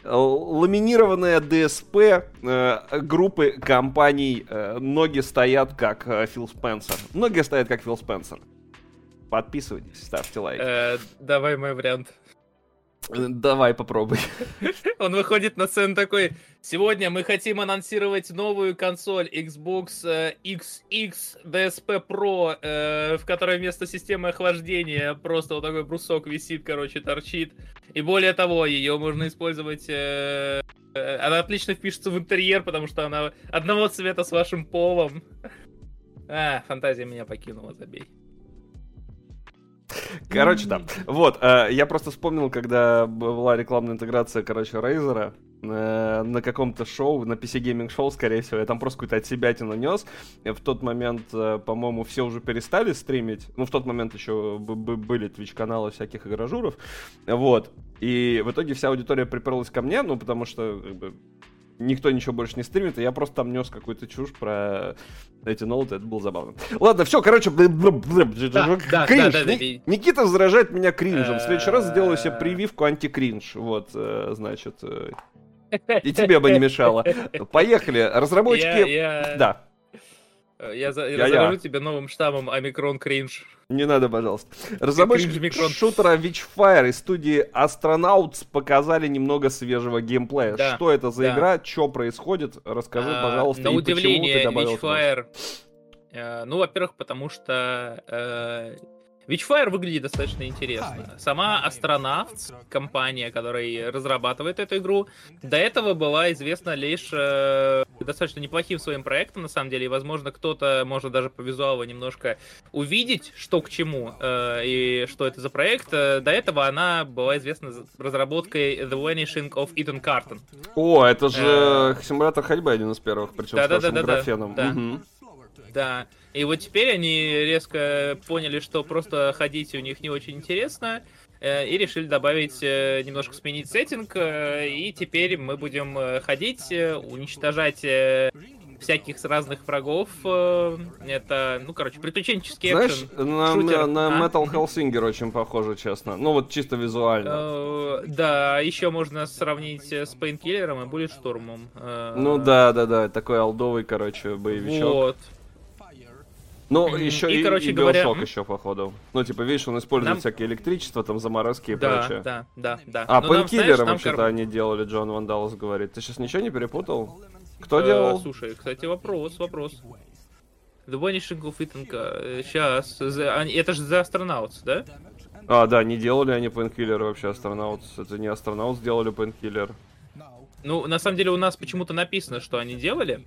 ламинированная ДСП э, группы компаний э, «Ноги стоят как э, Фил Спенсер». Ноги стоят как Фил Спенсер. Подписывайтесь, ставьте лайк. Э, давай мой вариант. Давай попробуй. Он выходит на сцену такой, сегодня мы хотим анонсировать новую консоль Xbox э, XX DSP Pro, э, в которой вместо системы охлаждения просто вот такой брусок висит, короче, торчит. И более того, ее можно использовать... Э, она отлично впишется в интерьер, потому что она одного цвета с вашим полом. А, фантазия меня покинула, забей. Короче, да. Вот, э, я просто вспомнил, когда была рекламная интеграция, короче, Razer э, на каком-то шоу, на PC Gaming шоу, скорее всего, я там просто какую-то от себя нанес. В тот момент, э, по-моему, все уже перестали стримить. Ну, в тот момент еще были Twitch-каналы всяких игражуров. Вот. И в итоге вся аудитория приперлась ко мне, ну, потому что как бы, никто ничего больше не стримит, и я просто там нес какую-то чушь про эти ноуты, это было забавно. Ладно, все, короче, да, кринж. Да, да, да, Никита возражает меня кринжем. В следующий раз сделаю себе прививку антикринж. Вот, э, значит, э, и тебе бы не мешало. Поехали, разработчики... Да. Я, за, я, разоружу тебя новым штаммом Омикрон Кринж. Не надо, пожалуйста. Разработчики шутера Witchfire из студии Astronauts показали немного свежего геймплея. Да, что это за да. игра, что происходит? Расскажи, а, пожалуйста, На и удивление, почему ты добавил Witchfire... Э, ну, во-первых, потому что э, Witchfire выглядит достаточно интересно. Сама Астронавт, компания, которая разрабатывает эту игру, до этого была известна лишь э, достаточно неплохим своим проектом, на самом деле, и, возможно, кто-то может даже по визуалу немножко увидеть, что к чему э, и что это за проект. Э, до этого она была известна разработкой The Vanishing of Ethan Carton. О, это же э... симулятор ходьбы один из первых, причем да, с да, да, графеном. Да, угу. Да. И вот теперь они резко поняли, что просто ходить у них не очень интересно, э, и решили добавить, э, немножко сменить сеттинг, э, и теперь мы будем ходить, уничтожать всяких разных врагов. Это, ну, короче, приключенческий Знаешь, экшен. на, шутер. на, а? Metal Hellsinger очень похоже, честно. Ну, вот чисто визуально. Да, еще можно сравнить с Painkiller и Bulletstorm. Ну да, да, да, такой алдовый, короче, боевичок. Вот. Ну, еще и, и, короче и говоря... Bioshock еще, походу. Ну, типа, видишь, он использует нам... всякие электричество, там, заморозки и да, прочее. Да, да, да. А, Пенкиллера вообще-то кор... они делали, Джон Вандалас говорит. Ты сейчас ничего не перепутал? Кто э, делал? Слушай, кстати, вопрос, вопрос. The Vanishing of Ethan Сейчас. Это же The Astronauts, да? А, да, не делали они Painkiller вообще Astronauts. Это не Astronauts сделали Painkiller. Ну, на самом деле у нас почему-то написано, что они делали.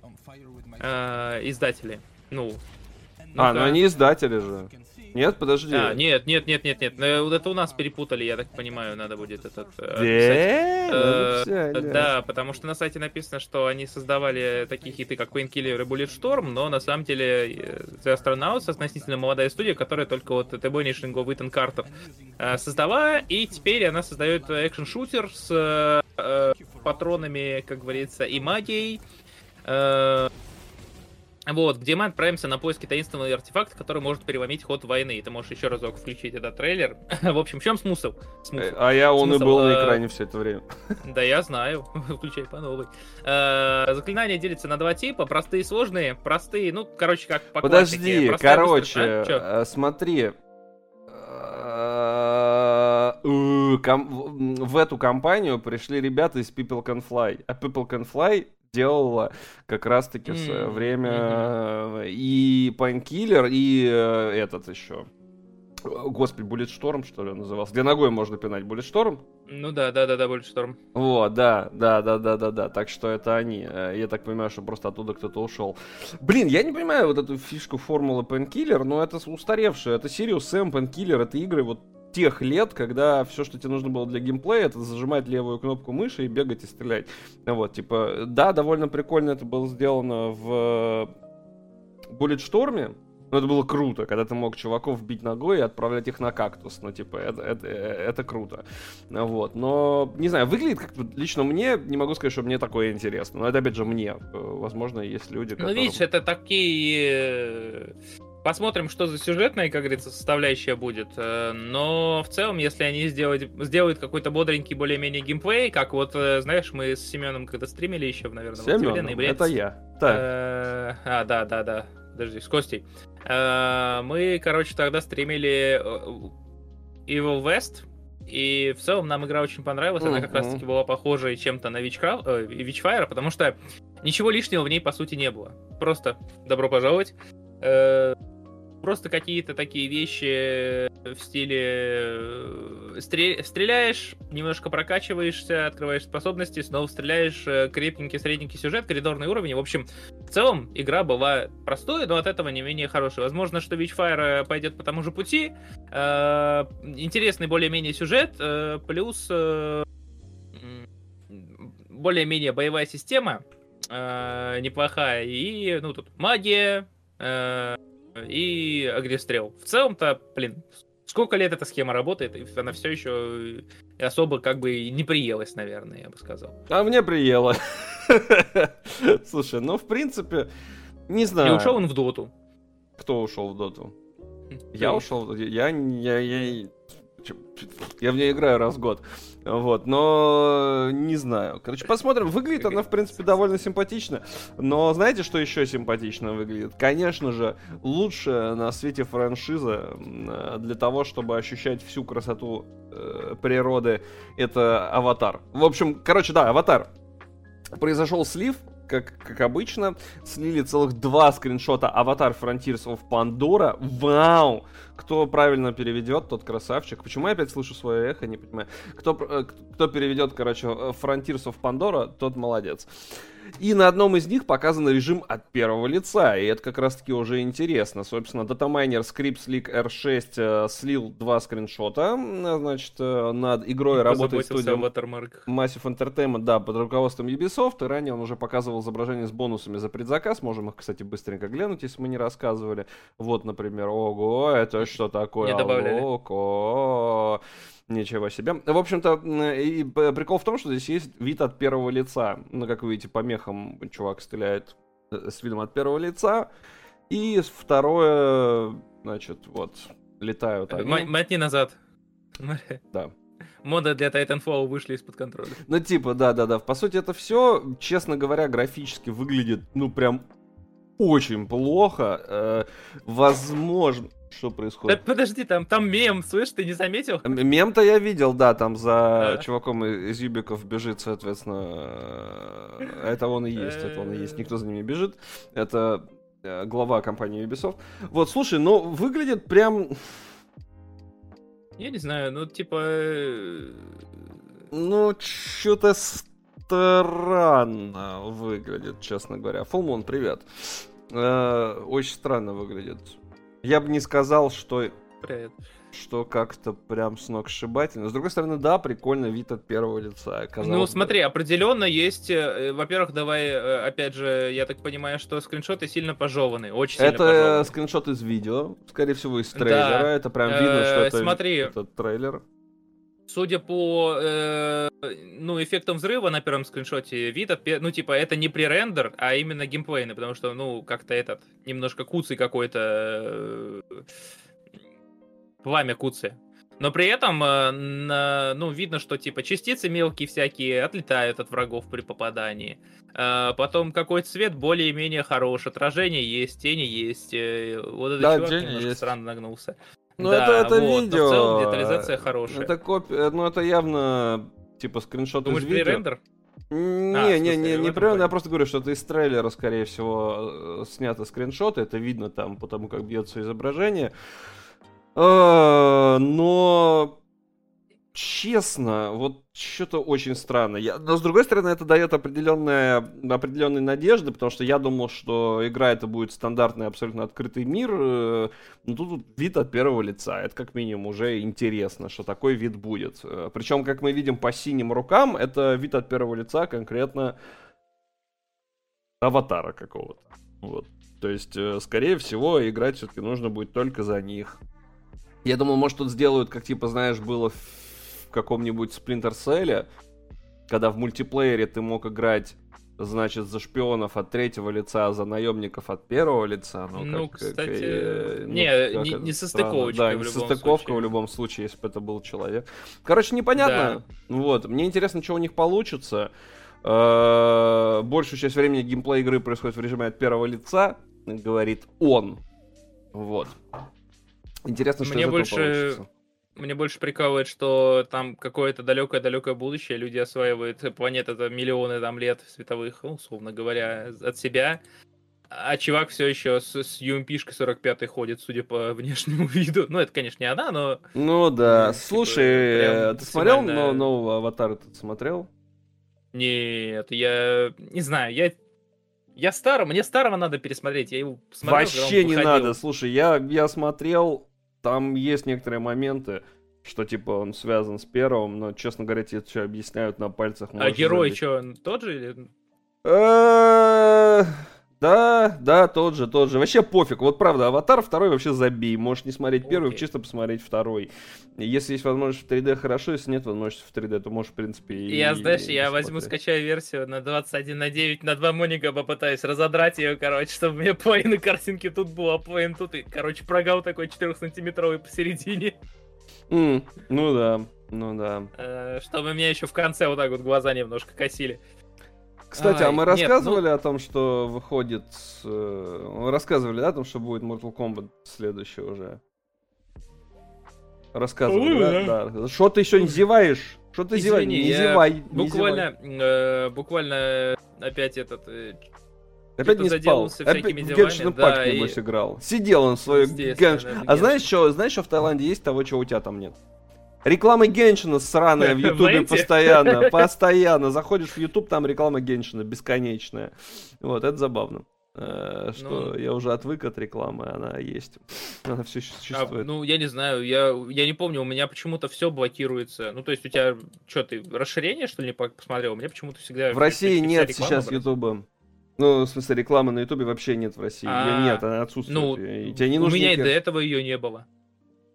Э, издатели. Ну, ну а, ну они издатели же. Нет, подожди. А, нет, нет, нет, нет, нет. Ну, вот это у нас перепутали, я так понимаю, надо будет этот. Э, э, да, потому что на сайте написано, что они создавали такие хиты, как Painkiller и Bulletstorm, но на самом деле э, The Astronauts относительно молодая студия, которая только вот of Ethan Carter создала, и теперь она создает экшен-шутер с патронами, как говорится, и магией Вот, где мы отправимся на поиски таинственного артефакта, который может переломить ход войны. Ты можешь еще разок включить этот трейлер. в общем, в чем смысл? смысл? А я он смысл, и был э... на экране все это время. да, я знаю. Включай по новой. Э, заклинания делятся на два типа. Простые и сложные. Простые, ну, короче, как по Подожди, классике. короче, а? смотри. В эту компанию пришли ребята из People Can Fly. А People Can Fly делала как раз-таки в свое время mm-hmm. и Painkiller, и э, этот еще. Господи, Bulletstorm, что ли, он назывался? Где ногой можно пинать? Bulletstorm? Ну да, да, да, да, Bulletstorm. Вот, да, да, да, да, да, да. Так что это они. Э, я так понимаю, что просто оттуда кто-то ушел. Блин, я не понимаю вот эту фишку формулы Painkiller, но это устаревшее. Это Sirius Sam, Painkiller, это игры вот тех лет, когда все, что тебе нужно было для геймплея, это зажимать левую кнопку мыши и бегать и стрелять. Вот, типа, да, довольно прикольно это было сделано в Bulletstorm, но это было круто, когда ты мог чуваков бить ногой и отправлять их на кактус. Ну, типа, это, это, это круто. Вот. Но, не знаю, выглядит как-то лично мне, не могу сказать, что мне такое интересно. Но это, опять же, мне. Возможно, есть люди, которые... Ну, видишь, это такие Посмотрим, что за сюжетная, как говорится, составляющая будет. Э, но в целом, если они сделают, сделают какой-то бодренький, более-менее геймплей, как вот, э, знаешь, мы с Семеном когда стримили еще, наверное, Семен, в октябре, это я. Так. Э, а, да, да, да. Подожди, с Костей. Мы, короче, тогда стримили Evil West, и в целом нам игра очень понравилась. Она как раз-таки была похожа чем-то на Witchfire, потому что ничего лишнего в ней, по сути, не было. Просто добро пожаловать просто какие-то такие вещи в стиле э, стреляешь, немножко прокачиваешься, открываешь способности, снова стреляешь, э, крепенький, средненький сюжет, коридорный уровень. В общем, в целом игра была простой, но от этого не менее хорошая. Возможно, что Witchfire пойдет по тому же пути. Э, интересный более-менее сюжет, плюс более-менее боевая система неплохая. И, ну, тут магия, и огнестрел. В целом-то, блин, сколько лет эта схема работает, и она все еще особо как бы не приелась, наверное, я бы сказал. А мне приело. Слушай, ну, в принципе, не знаю. И ушел он в доту. Кто ушел в доту? Я ушел, я, я, я, я в ней играю раз в год. Вот, но не знаю. Короче, посмотрим. Выглядит она, в принципе, довольно симпатично. Но знаете, что еще симпатично выглядит? Конечно же, лучше на свете франшиза для того, чтобы ощущать всю красоту э, природы, это аватар. В общем, короче, да, аватар. Произошел слив, как, как обычно, слили целых два скриншота Аватар Frontiers of Pandora. Вау! Кто правильно переведет, тот красавчик. Почему я опять слышу свое эхо, не понимаю. Кто, э, кто переведет, короче, Frontiers of Pandora, тот молодец. И на одном из них показан режим от первого лица, и это как раз-таки уже интересно. Собственно, датамайнер Scripts League R6 э, слил два скриншота, значит, э, над игрой и работает студия Massive Entertainment, да, под руководством Ubisoft, и ранее он уже показывал изображение с бонусами за предзаказ, можем их, кстати, быстренько глянуть, если мы не рассказывали. Вот, например, ого, это что такое? Не добавляли. Ого. Ничего себе. В общем-то, и прикол в том, что здесь есть вид от первого лица. Ну, как вы видите, по мехам чувак стреляет э, с видом от первого лица. И второе, значит, вот, летают они. Мотни назад. Да. Моды для Titanfall вышли из-под контроля. Ну, типа, да-да-да. По сути, это все, честно говоря, графически выглядит, ну, прям очень плохо. Э, возможно, что происходит? Да, подожди, там, там мем, слышь, ты не заметил? Мем-то я видел, да, там за а. чуваком из Юбиков бежит, соответственно, это он и есть, это он и есть, никто за ними бежит, это э, глава компании Ubisoft. Вот, слушай, ну, выглядит прям... Я не знаю, ну, типа... Э, ну, что-то странно выглядит, честно говоря. Фулмон, привет. Э, очень странно выглядит. Я бы не сказал, что... Привет. Что как-то прям сногсшибательно. С другой стороны, да, прикольно вид от первого лица. Ну, смотри, определенно есть. Э, во-первых, давай, э, опять же, я так понимаю, что скриншоты сильно пожеваны. Очень сильно Это пожеваны. скриншот из видео, скорее всего, из трейлера. Да. Это прям видно, что это, смотри. это трейлер. Судя по э, ну, эффектам взрыва на первом скриншоте, вид от, ну, типа, это не пререндер, а именно геймплейный, потому что, ну, как-то этот, немножко куцый какой-то, э, пламя куцы. Но при этом, э, на, ну, видно, что, типа, частицы мелкие всякие отлетают от врагов при попадании. Э, потом какой-то цвет более-менее хорош, отражение есть, тени есть. Э, вот этот Да, чувак немножко есть. странно нагнулся. Ну, Да, это, это вот, видео. в целом детализация хорошая. Это копия, ну, это явно, типа, скриншот Думаешь, из видео. пререндер? Не, А, не, не, не прям, я просто говорю, что это из трейлера, скорее всего, э, снято скриншоты, это видно там, потому как бьется изображение. Э, Но честно, вот что-то очень странно. Я, но с другой стороны, это дает определенная, определенные надежды, потому что я думал, что игра это будет стандартный абсолютно открытый мир. э, Но тут вид от первого лица. Это как минимум уже интересно, что такой вид будет. Э, Причем, как мы видим по синим рукам, это вид от первого лица конкретно аватара какого-то. Вот. То есть, э, скорее всего, играть все-таки нужно будет только за них. Я думал, может, тут сделают, как типа, знаешь, было в каком-нибудь Splinter Cell, когда в мультиплеере ты мог играть, значит, за шпионов от третьего лица, а за наемников от первого лица. Ну, Ну, как- кстати, как, э, ну, не, как не- не со странно. стыковочкой Да, в не состыковка случае. в любом случае, если бы это был человек. Короче, непонятно. Вот. Мне интересно, что у них получится. Э, Большую часть времени геймплей игры происходит в режиме от первого лица, говорит он. Вот. Интересно, что Мне из этого больше- получится. Мне больше прикалывает, что там какое-то далекое-далекое будущее, люди осваивают планеты за миллионы там лет световых, ну, условно говоря, от себя. А чувак все еще с, с UMP-шкой 45 ходит, судя по внешнему виду. Ну, это, конечно, не она, но Ну да. Ну, типа, Слушай, э, ты смотрел но- нового аватара? Ты смотрел? нет, я не знаю, я я старый, мне старого надо пересмотреть, я его смотрел, Вообще не выходил. надо. Слушай, я, я смотрел, там есть некоторые моменты, что типа он связан с первым, но, честно говоря, тебе все объясняют на пальцах. А герой что, тот же или... Да, да, тот же, тот же. Вообще пофиг. Вот правда, аватар второй вообще забей. Можешь не смотреть первый, Окей. чисто посмотреть второй. Если есть возможность в 3D, хорошо. Если нет возможности в 3D, то можешь, в принципе, и Я, знаешь, и я возьму, смотреть. скачаю версию на 21 на 9 на 2 моника, попытаюсь разодрать ее, короче, чтобы меня половина картинки тут была, половина тут, и, короче, прогал такой 4-сантиметровый посередине, М, ну да, ну да. э, чтобы меня еще в конце вот так вот глаза немножко косили. Кстати, а Ай, мы нет, ну рассказывали о том, что выходит... э, Мы рассказывали, да, о том, что будет Mortal Kombat следующий уже? Рассказывали, Ой, да? Да. Что ты еще не зеваешь? Что ты зеваешь? Не я зевай, не Буквально, э, буквально опять этот... э, зевай. Опять не спал. Опять в Genshin Impact, да, и- играл. Сидел он в свою в А Genshin. знаешь, что, знаешь, что в Таиланде есть того, чего у тебя там нет? Реклама Геншина сраная в Ютубе постоянно. Постоянно. Заходишь в Ютуб, там реклама Геншина бесконечная. Вот, это забавно. Э, Что Ну. я уже отвык от рекламы, она есть. Она все а, существует. ну, я не знаю, я, я не помню, у меня почему-то все блокируется. Ну, то есть у тебя, что ты, расширение, что ли, посмотрел? У меня почему-то всегда... В России нет сейчас. Ютуба. Ну, в смысле, рекламы на Ютубе вообще нет в России. А, нет, она отсутствует. Ну, И тебе не у меня и никак- до этого ее не было.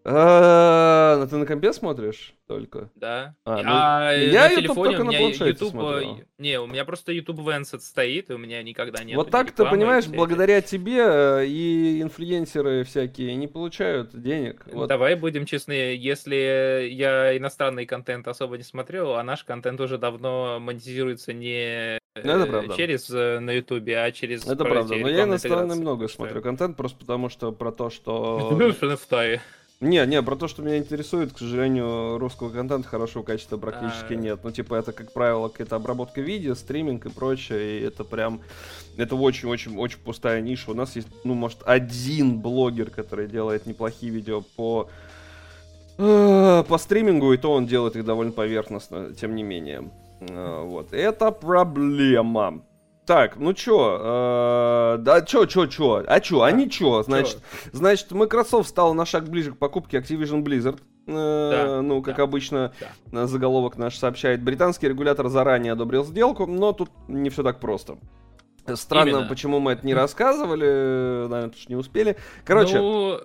А, ну ты на компе смотришь только? Да. А, ну, А, я на телефоне только у на меня планшете YouTube... смотрел. Не, у меня просто YouTube Vancet стоит, и у меня никогда нет. вот так ты понимаешь, благодаря тебе э, и инфлюенсеры всякие не получают денег. Вот. Давай будем честны, если я иностранный контент особо не смотрю, а наш контент уже давно монетизируется не Ну, это э, правда. через э, на Ютубе, а через Это правда. Но я интеграции. много смотрю контент, просто потому что про то, что... Ну, на Втае. Не, не, про то, что меня интересует, к сожалению, русского контента хорошего качества практически А. нет. Ну, типа, это, как правило, какая-то обработка видео, стриминг и прочее, и это прям... Это очень-очень-очень пустая ниша. У нас есть, ну, может, один блогер, который делает неплохие видео по... э, по стримингу, и то он делает их довольно поверхностно, тем не менее. Э, Вот. Это проблема. Так, ну чё, э, да чё, чё, чё, а чё, а ничего, значит, Значит, Microsoft стал на шаг ближе к покупке Activision Blizzard. Э, Да, ну, как да, обычно, да. э, заголовок наш сообщает. Британский регулятор заранее одобрил сделку, но тут не все так просто. Странно, Именно. почему мы это не рассказывали, наверное, потому что не успели. Короче, Ну,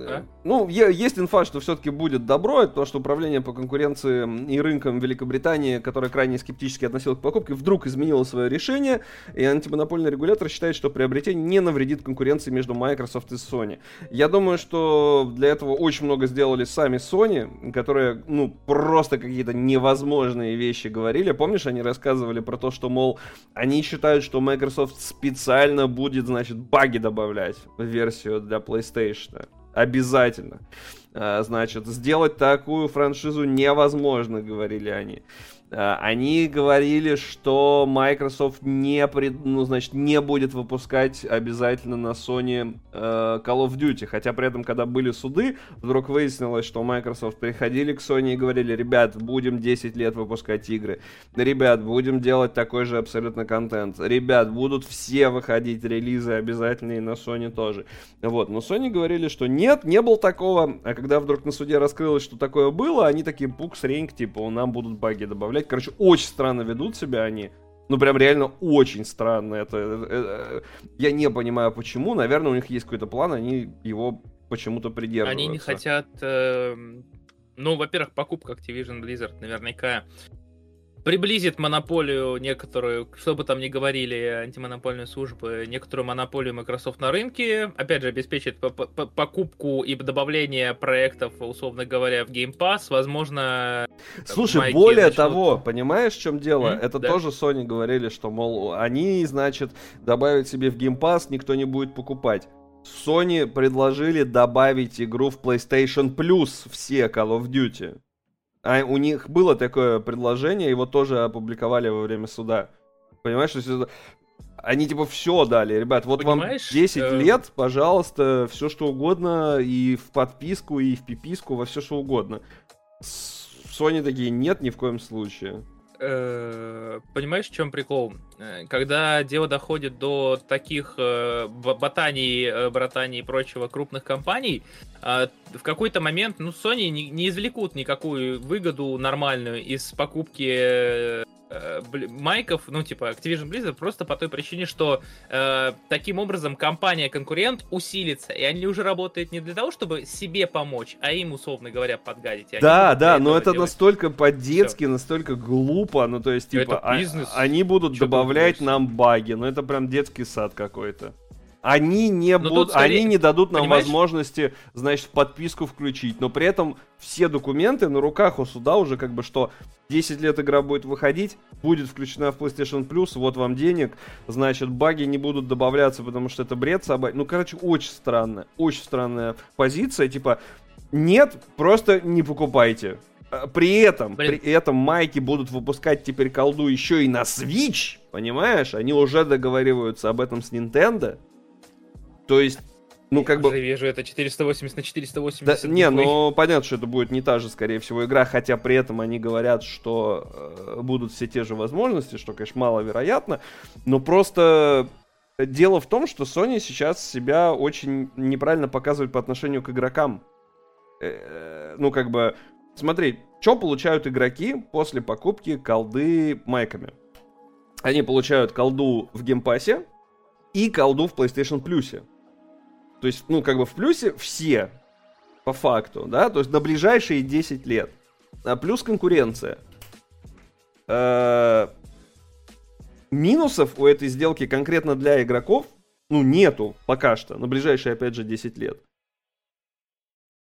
а? Ну, есть инфа, что все-таки будет добро, это то, что управление по конкуренции и рынкам Великобритании, которое крайне скептически относилось к покупке, вдруг изменило свое решение, и антимонопольный регулятор считает, что приобретение не навредит конкуренции между Microsoft и Sony. Я думаю, что для этого очень много сделали сами Sony, которые, ну, просто какие-то невозможные вещи говорили. Помнишь, они рассказывали про то, что, мол, они считают, что Microsoft специально будет, значит, баги добавлять в версию для PlayStation. Обязательно. А, значит, сделать такую франшизу невозможно, говорили они. А, они говорили, что Microsoft не, пред, ну, значит, не будет выпускать обязательно на Sony э, Call of Duty. Хотя при этом, когда были суды, вдруг выяснилось, что Microsoft приходили к Sony и говорили, ребят, будем 10 лет выпускать игры. Ребят, будем делать такой же абсолютно контент. Ребят, будут все выходить релизы обязательные на Sony тоже. Вот, но Sony говорили, что нет, не было такого. А когда вдруг на суде раскрылось, что такое было, они такие, пукс, ринг, типа, нам будут баги добавлять добавлять. Короче, очень странно ведут себя они. Ну, прям реально очень странно. Это, это, это, я не понимаю, почему. Наверное, у них есть какой-то план, они его почему-то придерживаются. Они не хотят... Э, ну, во-первых, покупка Activision Blizzard наверняка приблизит монополию некоторую, что бы там ни говорили антимонопольные службы, некоторую монополию Microsoft на рынке, опять же, обеспечит покупку и добавление проектов, условно говоря, в Game Pass, возможно... Слушай, более начнут... того, понимаешь, в чем дело? Mm-hmm, Это да. тоже Sony говорили, что, мол, они, значит, добавят себе в Game Pass, никто не будет покупать. Sony предложили добавить игру в PlayStation Plus все Call of Duty. А у них было такое предложение, его тоже опубликовали во время суда. Понимаешь, что есть, они типа все дали, ребят, вот Понимаешь, вам 10 э... лет, пожалуйста, все что угодно, и в подписку, и в пиписку, во все что угодно. Sony такие, нет, ни в коем случае. Э, понимаешь, в чем прикол? Э, когда дело доходит до таких э, ботаний, братаний и прочего крупных компаний, в какой-то момент, ну, Sony не, не извлекут никакую выгоду нормальную из покупки э, майков, ну, типа, Activision Blizzard, просто по той причине, что э, таким образом компания-конкурент усилится, и они уже работают не для того, чтобы себе помочь, а им, условно говоря, подгадить. Да, да, но это делать. настолько по-детски, Все. настолько глупо, ну, то есть, типа, а, они будут добавлять нам баги, ну, это прям детский сад какой-то. Они не, но будут, скорее, они не дадут нам понимаешь? возможности, значит, подписку включить. Но при этом все документы на руках у суда уже как бы что 10 лет игра будет выходить, будет включена в PlayStation Plus, вот вам денег, значит, баги не будут добавляться, потому что это бред собак. Ну, короче, очень странная, очень странная позиция, типа, нет, просто не покупайте. А, при этом, Блин. при этом майки будут выпускать теперь колду еще и на Switch, понимаешь? Они уже договариваются об этом с Nintendo. То есть, ну, как бы... Я вижу, это 480 на 480. Да, не, ну, понятно, что это будет не та же, скорее всего, игра, хотя при этом они говорят, что э, будут все те же возможности, что, конечно, маловероятно, но просто дело в том, что Sony сейчас себя очень неправильно показывает по отношению к игрокам. Э, ну, как бы, смотри, что получают игроки после покупки колды майками? Они получают колду в Game Pass е и колду в PlayStation Plus. То есть, ну, как бы в плюсе все, по факту, да, то есть на ближайшие 10 лет. А плюс конкуренция. Э-э- минусов у этой сделки конкретно для игроков, ну, нету пока что, на ближайшие, опять же, 10 лет.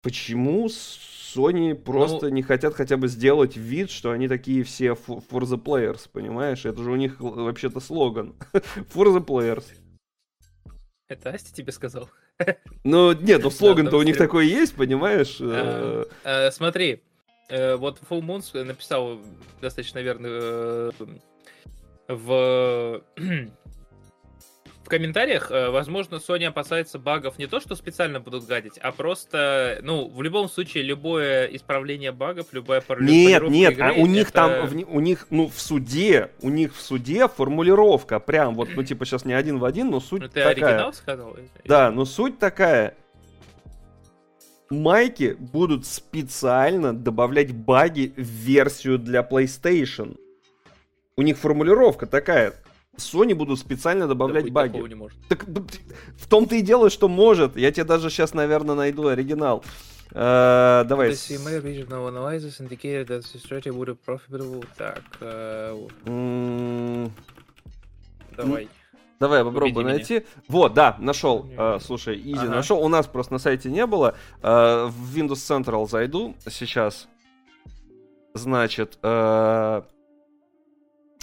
Почему Sony просто ну, не хотят хотя бы сделать вид, что они такие все for the players, понимаешь? Это же у них вообще-то слоган. for the players. Это Асти тебе сказал? Ну, нет, ну слоган-то у них такой есть, понимаешь? Э, смотри, э, вот Full Moons написал достаточно верно э, в в комментариях, э, возможно, Sony опасается багов не то, что специально будут гадить, а просто, ну, в любом случае, любое исправление багов, любая Нет, нет, игры, а у них это... там, в, у них, ну, в суде, у них в суде формулировка прям, вот, ну, типа, сейчас не один в один, но суть ну, ты такая. оригинал сказал? Да, но суть такая. Майки будут специально добавлять баги в версию для PlayStation. У них формулировка такая Sony будут специально добавлять Да, баги. не может. Так в том-то и дело, что может. Я тебе даже сейчас, наверное, найду оригинал. Э, давай. The CMA regional analysis indicated that the strategy would be profitable. Так, э, М, давай. Давай, я попробую Убеди меня. найти. Вот, да, нашел. Э, слушай, Изи Ага. нашел. У нас просто на сайте не было. Э, в Windows Central зайду сейчас. Значит, э,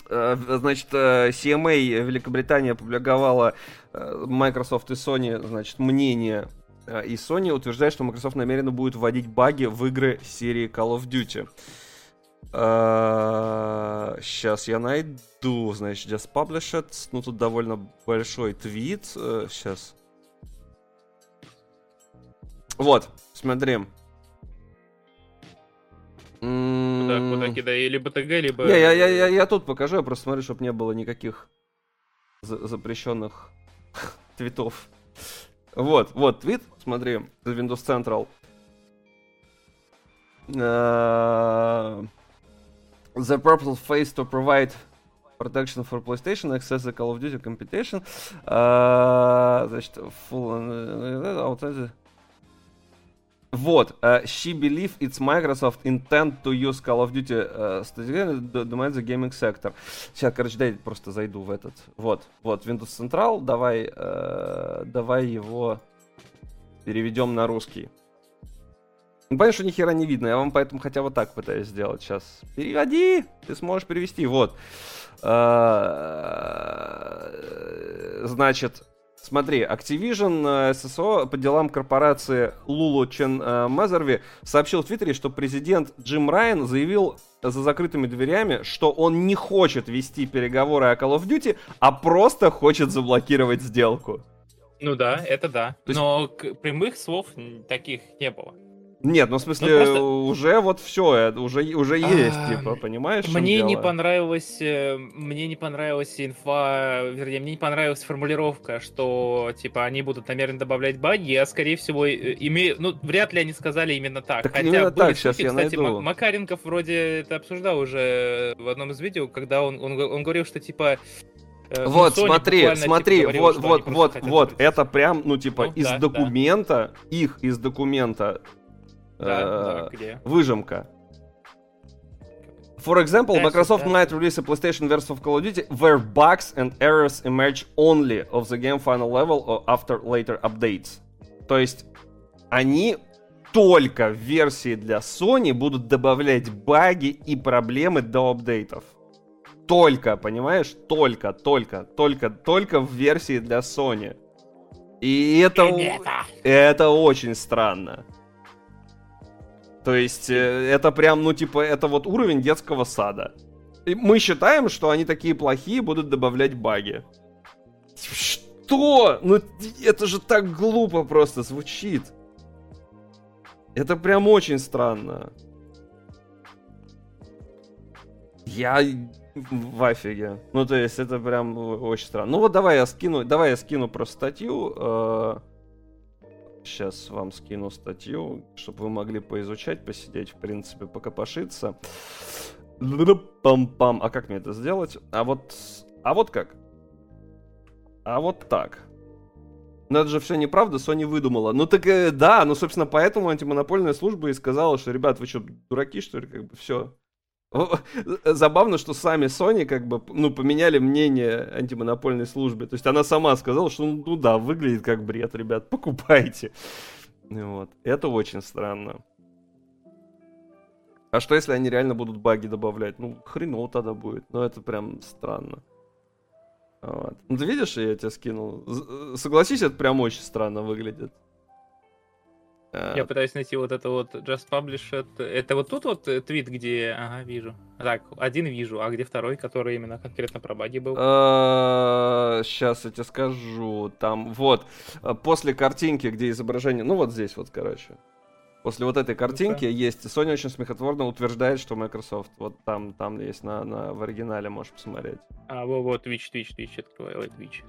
значит, э, CMA Великобритания опубликовала э, Microsoft и Sony, значит, мнение. Э, И Sony утверждает, что Microsoft намеренно будет вводить баги в игры серии Call of Duty. Сейчас я найду, значит, just published. Ну, тут довольно большой твит. Сейчас. Вот, смотри. Куда, куда кидай? Либо ТГ, либо... Не, я, я, я, я тут покажу, я просто смотрю, чтобы не было никаких за- запрещенных твитов. Вот, вот, твит, смотри, Windows Central. Э, The purple face to provide protection for PlayStation, access the Call of Duty competition. Э, Значит, full... э, outside- Вот, э, she believe it's Microsoft intent to use Call of Duty э, strategy to dominate the gaming sector. Сейчас, короче, дай просто зайду в этот. Вот, вот, Windows Central, давай, э, давай его переведем на русский. Ну, понятно, что ни хера не видно, я вам поэтому хотя вот так пытаюсь сделать сейчас. Переводи, ты сможешь перевести, вот. Значит, смотри, Activision э, SSO по делам корпорации Лулу Чен э, Мазерви сообщил в Твиттере, что президент Джим Райан заявил за закрытыми дверями, что он не хочет вести переговоры о Call of Duty, а просто хочет заблокировать сделку. Ну да, это да. То есть- Но прямых слов таких не было. Нет, ну в смысле, Ну, просто- уже вот все, уже, уже есть, А, типа, понимаешь? Мне не дело? понравилось, э, мне не понравилась инфа, вернее, мне не понравилась формулировка, что типа они будут намеренно добавлять баги, а скорее всего э, имею, ну вряд ли они сказали именно так. Так Хотя именно были так, слухи, я кстати, найду. Ма- Макаренков вроде это обсуждал уже в одном из видео, когда он он, он говорил, что типа э, ну, Вот, Sony смотри, типа, смотри, вот, что они вот, вот, вот, добавить. это прям, ну, типа, Ну, из да, да. документа, их из документа Да, да, э, где? выжимка. For example, Microsoft might release a PlayStation version of Call of Duty where bugs and errors emerge only of the game final level or after later updates. То есть они только в версии для Sony будут добавлять баги и проблемы до апдейтов. Только, понимаешь? Только, только, только, только в версии для Sony. И это, это очень странно. То есть, э, это прям, ну, типа, это вот уровень детского сада. И мы считаем, что они такие плохие, будут добавлять баги. Что? Ну, это же так глупо просто звучит. Это прям очень странно. Я в офиге. Ну, то есть, это прям очень странно. Ну, вот давай я скину, давай я скину просто статью. Сейчас вам скину статью, чтобы вы могли поизучать, посидеть, в принципе, покопошиться. Пам-пам. А как мне это сделать? А вот... А вот как? А вот так. Ну это же все неправда, Sony выдумала. Ну так э, да, ну собственно поэтому антимонопольная служба и сказала, что, ребят, вы что, дураки, что ли, как бы все. Забавно, что сами Sony как бы, ну, поменяли мнение антимонопольной службе. То есть она сама сказала, что, ну да, выглядит как бред, ребят, покупайте. Вот. Это очень странно. А что, если они реально будут баги добавлять? Ну, хреново тогда будет. Ну, это прям странно. Вот. Ну, ты видишь, я тебе скинул? З- Согласись, это прям очень странно выглядит. А, Я пытаюсь найти вот это вот Just Published. Это вот тут вот э, твит, где... Ага, вижу. Так, один вижу, а где второй, который именно конкретно про баги был? Сейчас я тебе скажу. Там, вот, э, после картинки, где изображение... Ну, вот здесь вот, короче. После вот этой картинки есть... Sony очень смехотворно утверждает, что Microsoft... Вот там, там есть на, на, в оригинале, можешь посмотреть. А, вот, вот, Twitch, Twitch, Twitch, открываю, ой, Twitch,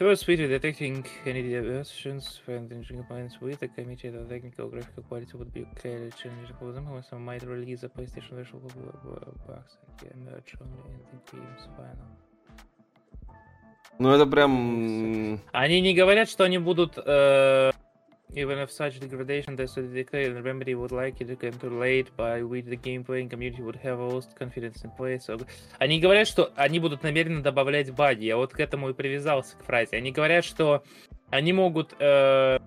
tweet. First tweet detecting any diversions when the compliance with the committee the technical graphical quality would be clearly challenging for them, when some might release a PlayStation version of bugs and emerge only in the game's final. Ну это прям... Они не говорят, что они будут... Э... Even if such degradation does to decay, Remedy would like it to come too late, by which the gameplay and community would have most confidence in place. So... Они говорят, что они будут намеренно добавлять баги. Я вот к этому и привязался к фразе. Они говорят, что они могут э,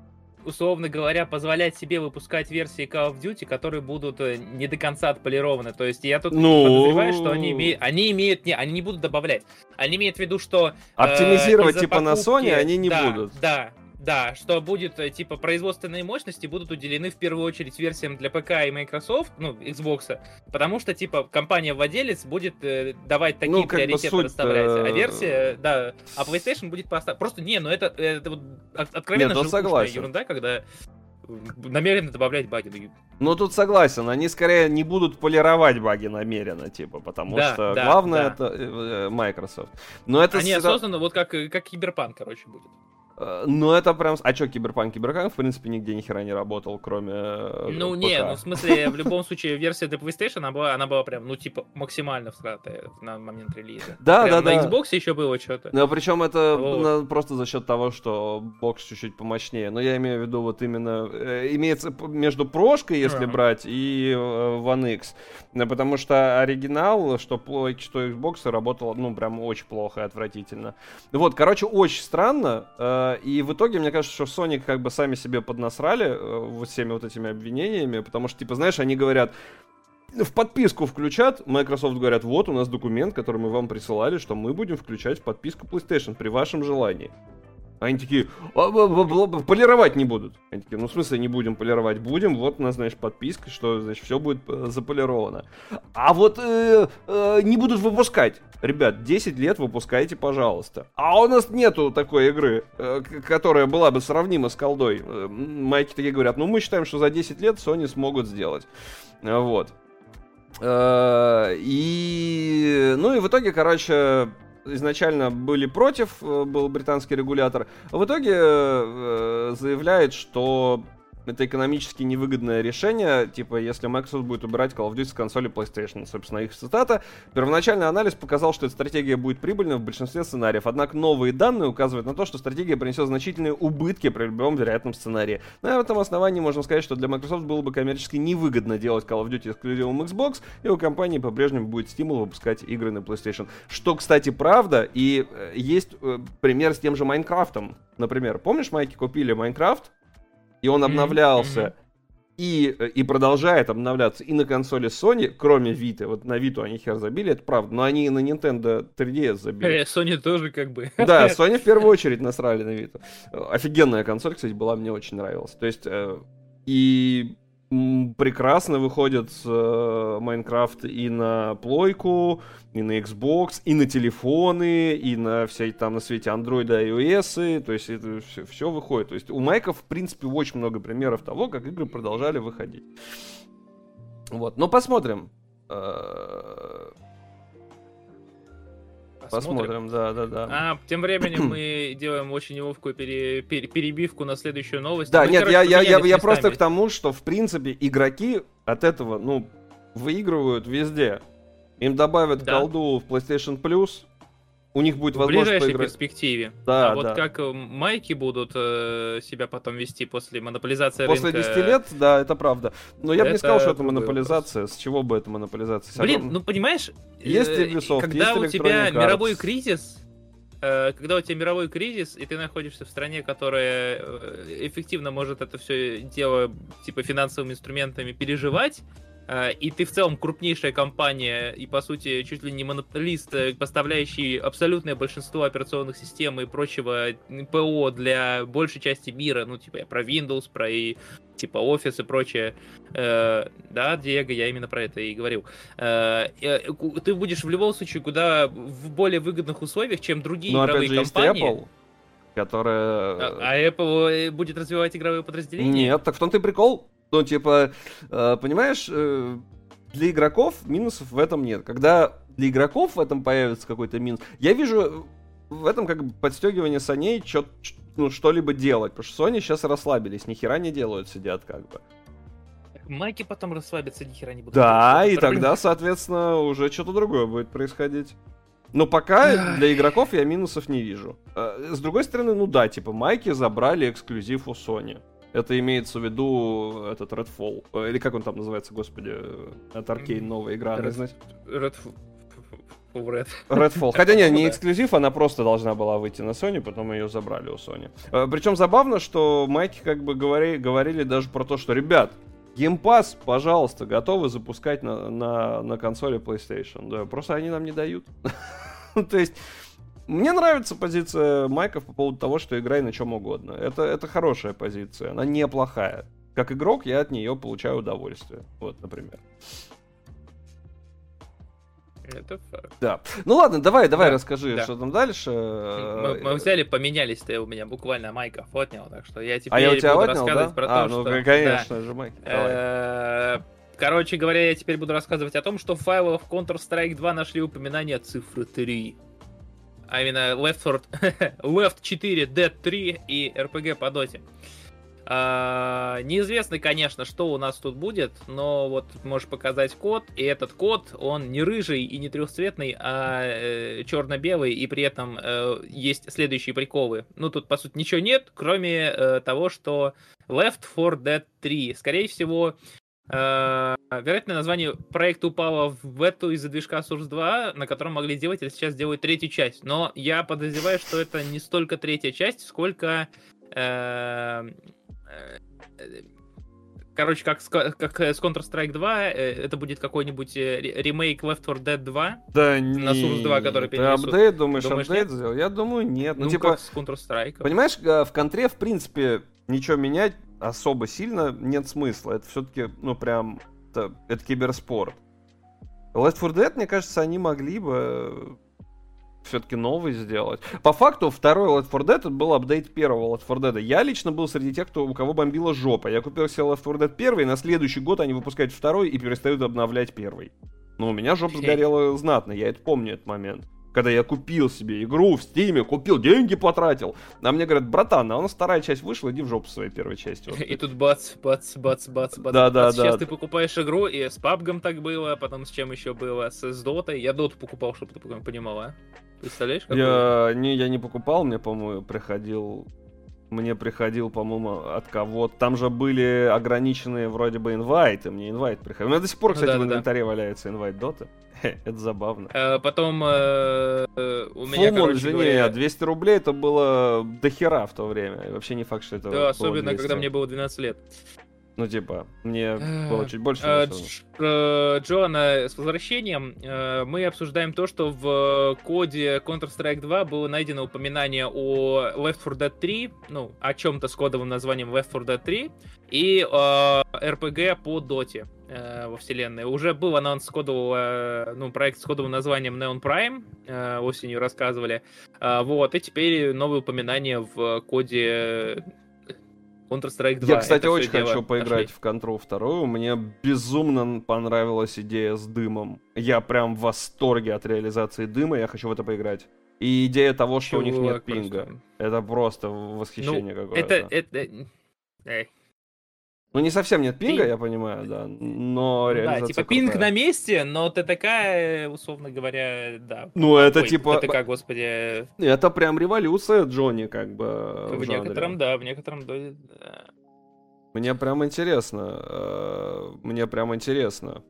условно говоря, позволять себе выпускать версии Call of Duty, которые будут э, не до конца отполированы. То есть я тут ну... подозреваю, что они имеют, они имеют, не, они не будут добавлять. Они имеют в виду, что э, оптимизировать типа покупки, на Sony они не да, будут. Да, да, что будет, э, типа, производственные мощности будут уделены в первую очередь версиям для ПК и Microsoft, ну, Xbox, потому что, типа, компания-владелец будет э, давать такие ну, приоритеты расставлять, а версия, да, а PlayStation будет поставить. Просто, не, ну это, это вот откровенно Нет, согласен. ерунда, когда намеренно добавлять баги. Ну, тут согласен, они скорее не будут полировать баги намеренно, типа, потому да, что да, главное да. это э, Microsoft. Но это они всегда... осознанно, вот как, как Киберпанк, короче, будет. Ну, это прям... А что, Киберпанк? Киберпанк, в принципе, нигде ни хера не работал, кроме э, Ну, ПК. не, ну, в смысле, в любом случае, версия для PlayStation, она была, она была прям, ну, типа, максимально всратая на момент релиза. Да, прям да, на да. Xbox еще было что-то. Ну, причем это вот. просто за счет того, что бокс чуть-чуть помощнее. Но я имею в виду вот именно... Э, имеется между прошкой, если uh-huh. брать, и One X. Потому что оригинал, что что Xbox, работал, ну, прям очень плохо и отвратительно. Вот, короче, очень странно. Э, и в итоге, мне кажется, что Sony как бы сами себе поднасрали э, вот всеми вот этими обвинениями, потому что, типа, знаешь, они говорят, в подписку включат, Microsoft говорят, вот у нас документ, который мы вам присылали, что мы будем включать в подписку PlayStation при вашем желании. Они такие, «А, полировать не будут. Они такие, ну в смысле не будем полировать, будем, вот у нас, знаешь, подписка, что, значит, все будет э, заполировано. А вот э, э, не будут выпускать. Ребят, 10 лет выпускайте, пожалуйста. А у нас нету такой игры, э, которая была бы сравнима с колдой. Э, майки такие говорят, ну мы считаем, что за 10 лет Sony смогут сделать. Вот. Э, и, ну и в итоге, короче, изначально были против, э, был британский регулятор, в итоге э, заявляет, что это экономически невыгодное решение, типа, если Microsoft будет убирать Call of Duty с консоли PlayStation. Собственно, их цитата. Первоначальный анализ показал, что эта стратегия будет прибыльна в большинстве сценариев, однако новые данные указывают на то, что стратегия принесет значительные убытки при любом вероятном сценарии. На этом основании можно сказать, что для Microsoft было бы коммерчески невыгодно делать Call of Duty эксклюзивом Xbox, и у компании по-прежнему будет стимул выпускать игры на PlayStation. Что, кстати, правда, и э, есть э, пример с тем же Майнкрафтом. Например, помнишь, Майки купили Майнкрафт, и он обновлялся. И, э, и продолжает обновляться и на консоли Sony, кроме Vita. Вот на Vita они хер забили, это правда. Но они и на Nintendo 3DS забили. Э, Sony тоже как бы. Да, Sony в первую очередь насрали на Vita. Офигенная консоль, кстати, была, мне очень нравилась. То есть, э, и прекрасно выходит э, Майнкрафт и на плойку, и на Xbox, и на телефоны, и на все там на свете Android и iOS, то есть это все, все выходит. То есть у Майков, в принципе, очень много примеров того, как игры продолжали выходить. Вот, но посмотрим. Посмотрим, да, да, да. А тем временем мы делаем очень неловкую пере, пере, перебивку на следующую новость. Да, мы, нет, короче, я, я, я, я просто к тому, что в принципе игроки от этого, ну, выигрывают везде. Им добавят да. колду в PlayStation Plus, у них будет возможность В ближайшей поиграть. перспективе. Да, а да. вот как э, майки будут э, себя потом вести после монополизации после рынка... После 10 лет, да, это правда. Но я это бы не сказал, что это монополизация. Вопрос. С чего бы это монополизация? Блин, равно... ну понимаешь, есть э, Ubisoft, когда есть у тебя Arts. мировой кризис, э, когда у тебя мировой кризис, и ты находишься в стране, которая эффективно может это все дело типа финансовыми инструментами переживать, и ты в целом крупнейшая компания и, по сути, чуть ли не монополист, э, поставляющий абсолютное большинство операционных систем и прочего ПО для большей части мира, ну, типа, я про Windows, про и, типа, Office и прочее. Э, да, Диего, я именно про это и говорил. Ты будешь в любом случае куда в более выгодных условиях, чем другие Но, игровые опять же, компании. Apple, которая... А, а Apple будет развивать игровые подразделения? Нет, так в том-то и прикол. Ну, типа, э, понимаешь, э, для игроков минусов в этом нет. Когда для игроков в этом появится какой-то минус, я вижу в этом как бы подстегивание саней чё, ну, что-либо делать. Потому что Sony сейчас расслабились, ни хера не делают, сидят как бы. Майки потом расслабятся, ни хера не будут. Да, и тогда, соответственно, уже что-то другое будет происходить. Но пока для игроков я минусов не вижу. Э, с другой стороны, ну да, типа майки забрали эксклюзив у Sony. Это имеется в виду этот Redfall. Э, или как он там называется, господи, от Arcane новая игра. Red, Red, Red. Redfall. Хотя нет, не эксклюзив, она просто должна была выйти на Sony, потом ее забрали у Sony. Э, Причем забавно, что майки как бы говори, говорили даже про то, что, ребят, Game Pass, пожалуйста, готовы запускать на, на, на консоли PlayStation. Да, просто они нам не дают. То есть, мне нравится позиция Майков по поводу того, что играй на чем угодно. Это, это хорошая позиция, она неплохая. Как игрок я от нее получаю удовольствие. Вот, например. Это факт. Да. Ну ладно, давай, давай да, расскажи, да. что там дальше. Мы, мы взяли, поменялись, ты у меня буквально майков отнял, так что я теперь а я у тебя буду отнял, рассказывать да? про а, то, ну, что... конечно да. же, майки. Э, короче говоря, я теперь буду рассказывать о том, что в файлах Counter-Strike 2 нашли упоминание цифры 3. А именно Left, 4, Left 4, Dead 3 и RPG по доте. А, неизвестно, конечно, что у нас тут будет, но вот можешь показать код, и этот код, он не рыжий и не трехцветный, а э, черно-белый, и при этом э, есть следующие приколы. Ну, тут, по сути, ничего нет, кроме э, того, что Left 4 Dead 3. Скорее всего, э, вероятно, название проекта упало в эту из-за движка Source 2, на котором могли сделать, или сейчас делают третью часть. Но я подозреваю, что это не столько третья часть, сколько... Э, Короче, как, как с Counter-Strike 2, это будет какой-нибудь ремейк Left 4 Dead 2 да на Source 2, который перенесут. Ты апдейт, думаешь, думаешь апдейт сделал? Я думаю, нет. Ну, ну типа, как с Counter-Strike. Понимаешь, в контре, в принципе, ничего менять особо сильно нет смысла. Это все-таки, ну, прям, это, это киберспорт. Left 4 Dead, мне кажется, они могли бы все-таки новый сделать. По факту, второй Left 4 Dead был апдейт первого Left 4 Dead. Я лично был среди тех, кто, у кого бомбила жопа. Я купил себе Left 4 Dead первый, на следующий год они выпускают второй и перестают обновлять первый. Но у меня жопа сгорела знатно, я это помню, этот момент. Когда я купил себе игру в Стиме, купил, деньги потратил. А мне говорят, братан, а у нас вторая часть вышла, иди в жопу своей первой части. Вот. И тут бац, бац, бац, бац, бац. Да, да, да. Сейчас ты покупаешь игру, и с PUBG так было, потом с чем еще было, с, с Дотой. Я Доту покупал, чтобы ты понимал, а? Представляешь, какой? Я не, я не покупал, мне, по-моему, приходил мне приходил, по-моему, от кого-то. Там же были ограниченные вроде бы инвайты. Мне инвайт приходил. У меня до сих пор, ну, кстати, да, в инвентаре да. валяется инвайт доты. это забавно. А, потом э, э, у меня, Фулмон, короче извини, говоря... 200 рублей это было дохера в то время. Вообще не факт, что это Да, особенно, 200. когда мне было 12 лет. Ну, типа, мне было чуть больше. А, э, Джоанна, с возвращением э, мы обсуждаем то, что в коде Counter-Strike 2 было найдено упоминание о Left 4 Dead 3, ну, о чем-то с кодовым названием Left 4 Dead 3, и э, RPG по доте во вселенной. Уже был анонс кодового, ну, проект с кодовым названием Neon Prime, осенью рассказывали. Вот, и теперь новые упоминания в коде Counter-Strike 2. Я, кстати, очень хочу поиграть нашли. в Control 2. Мне безумно понравилась идея с дымом. Я прям в восторге от реализации дыма, я хочу в это поиграть. И идея того, что Чувак, у них нет пинга. Просто... Это просто восхищение ну, какое-то. Это, это... Эй, ну, не совсем нет пинга, Пинг. я понимаю, да, но реализация Да, типа крутая. пинг на месте, но такая, условно говоря, да. Ну, это Ой, типа... Как, господи... Это прям революция Джонни, как бы, В, в некотором, да, в некотором... Да. Мне прям интересно, э, мне прям интересно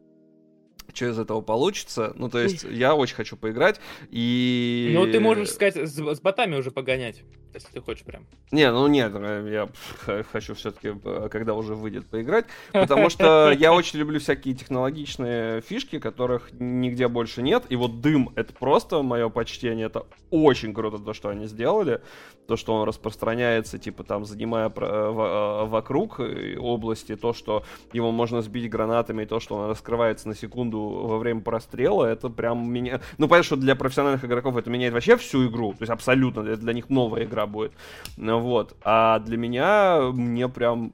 что из этого получится. Ну, то есть, я очень хочу поиграть, и... Ну, ты можешь сказать, с, с ботами уже погонять, если ты хочешь прям. Не, ну нет, э, я хочу все-таки, э, когда уже выйдет, поиграть, потому что я очень люблю всякие технологичные фишки, которых нигде больше нет, и вот дым — это просто мое почтение, это очень круто то, что они сделали, то, что он распространяется, типа, там, занимая э, вокруг области, то, что его можно сбить гранатами, и то, что он раскрывается на секунду во время прострела, это прям меня... Ну, понятно, что для профессиональных игроков это меняет вообще всю игру, то есть абсолютно, это для них новая игра будет. Вот. А для меня, мне прям...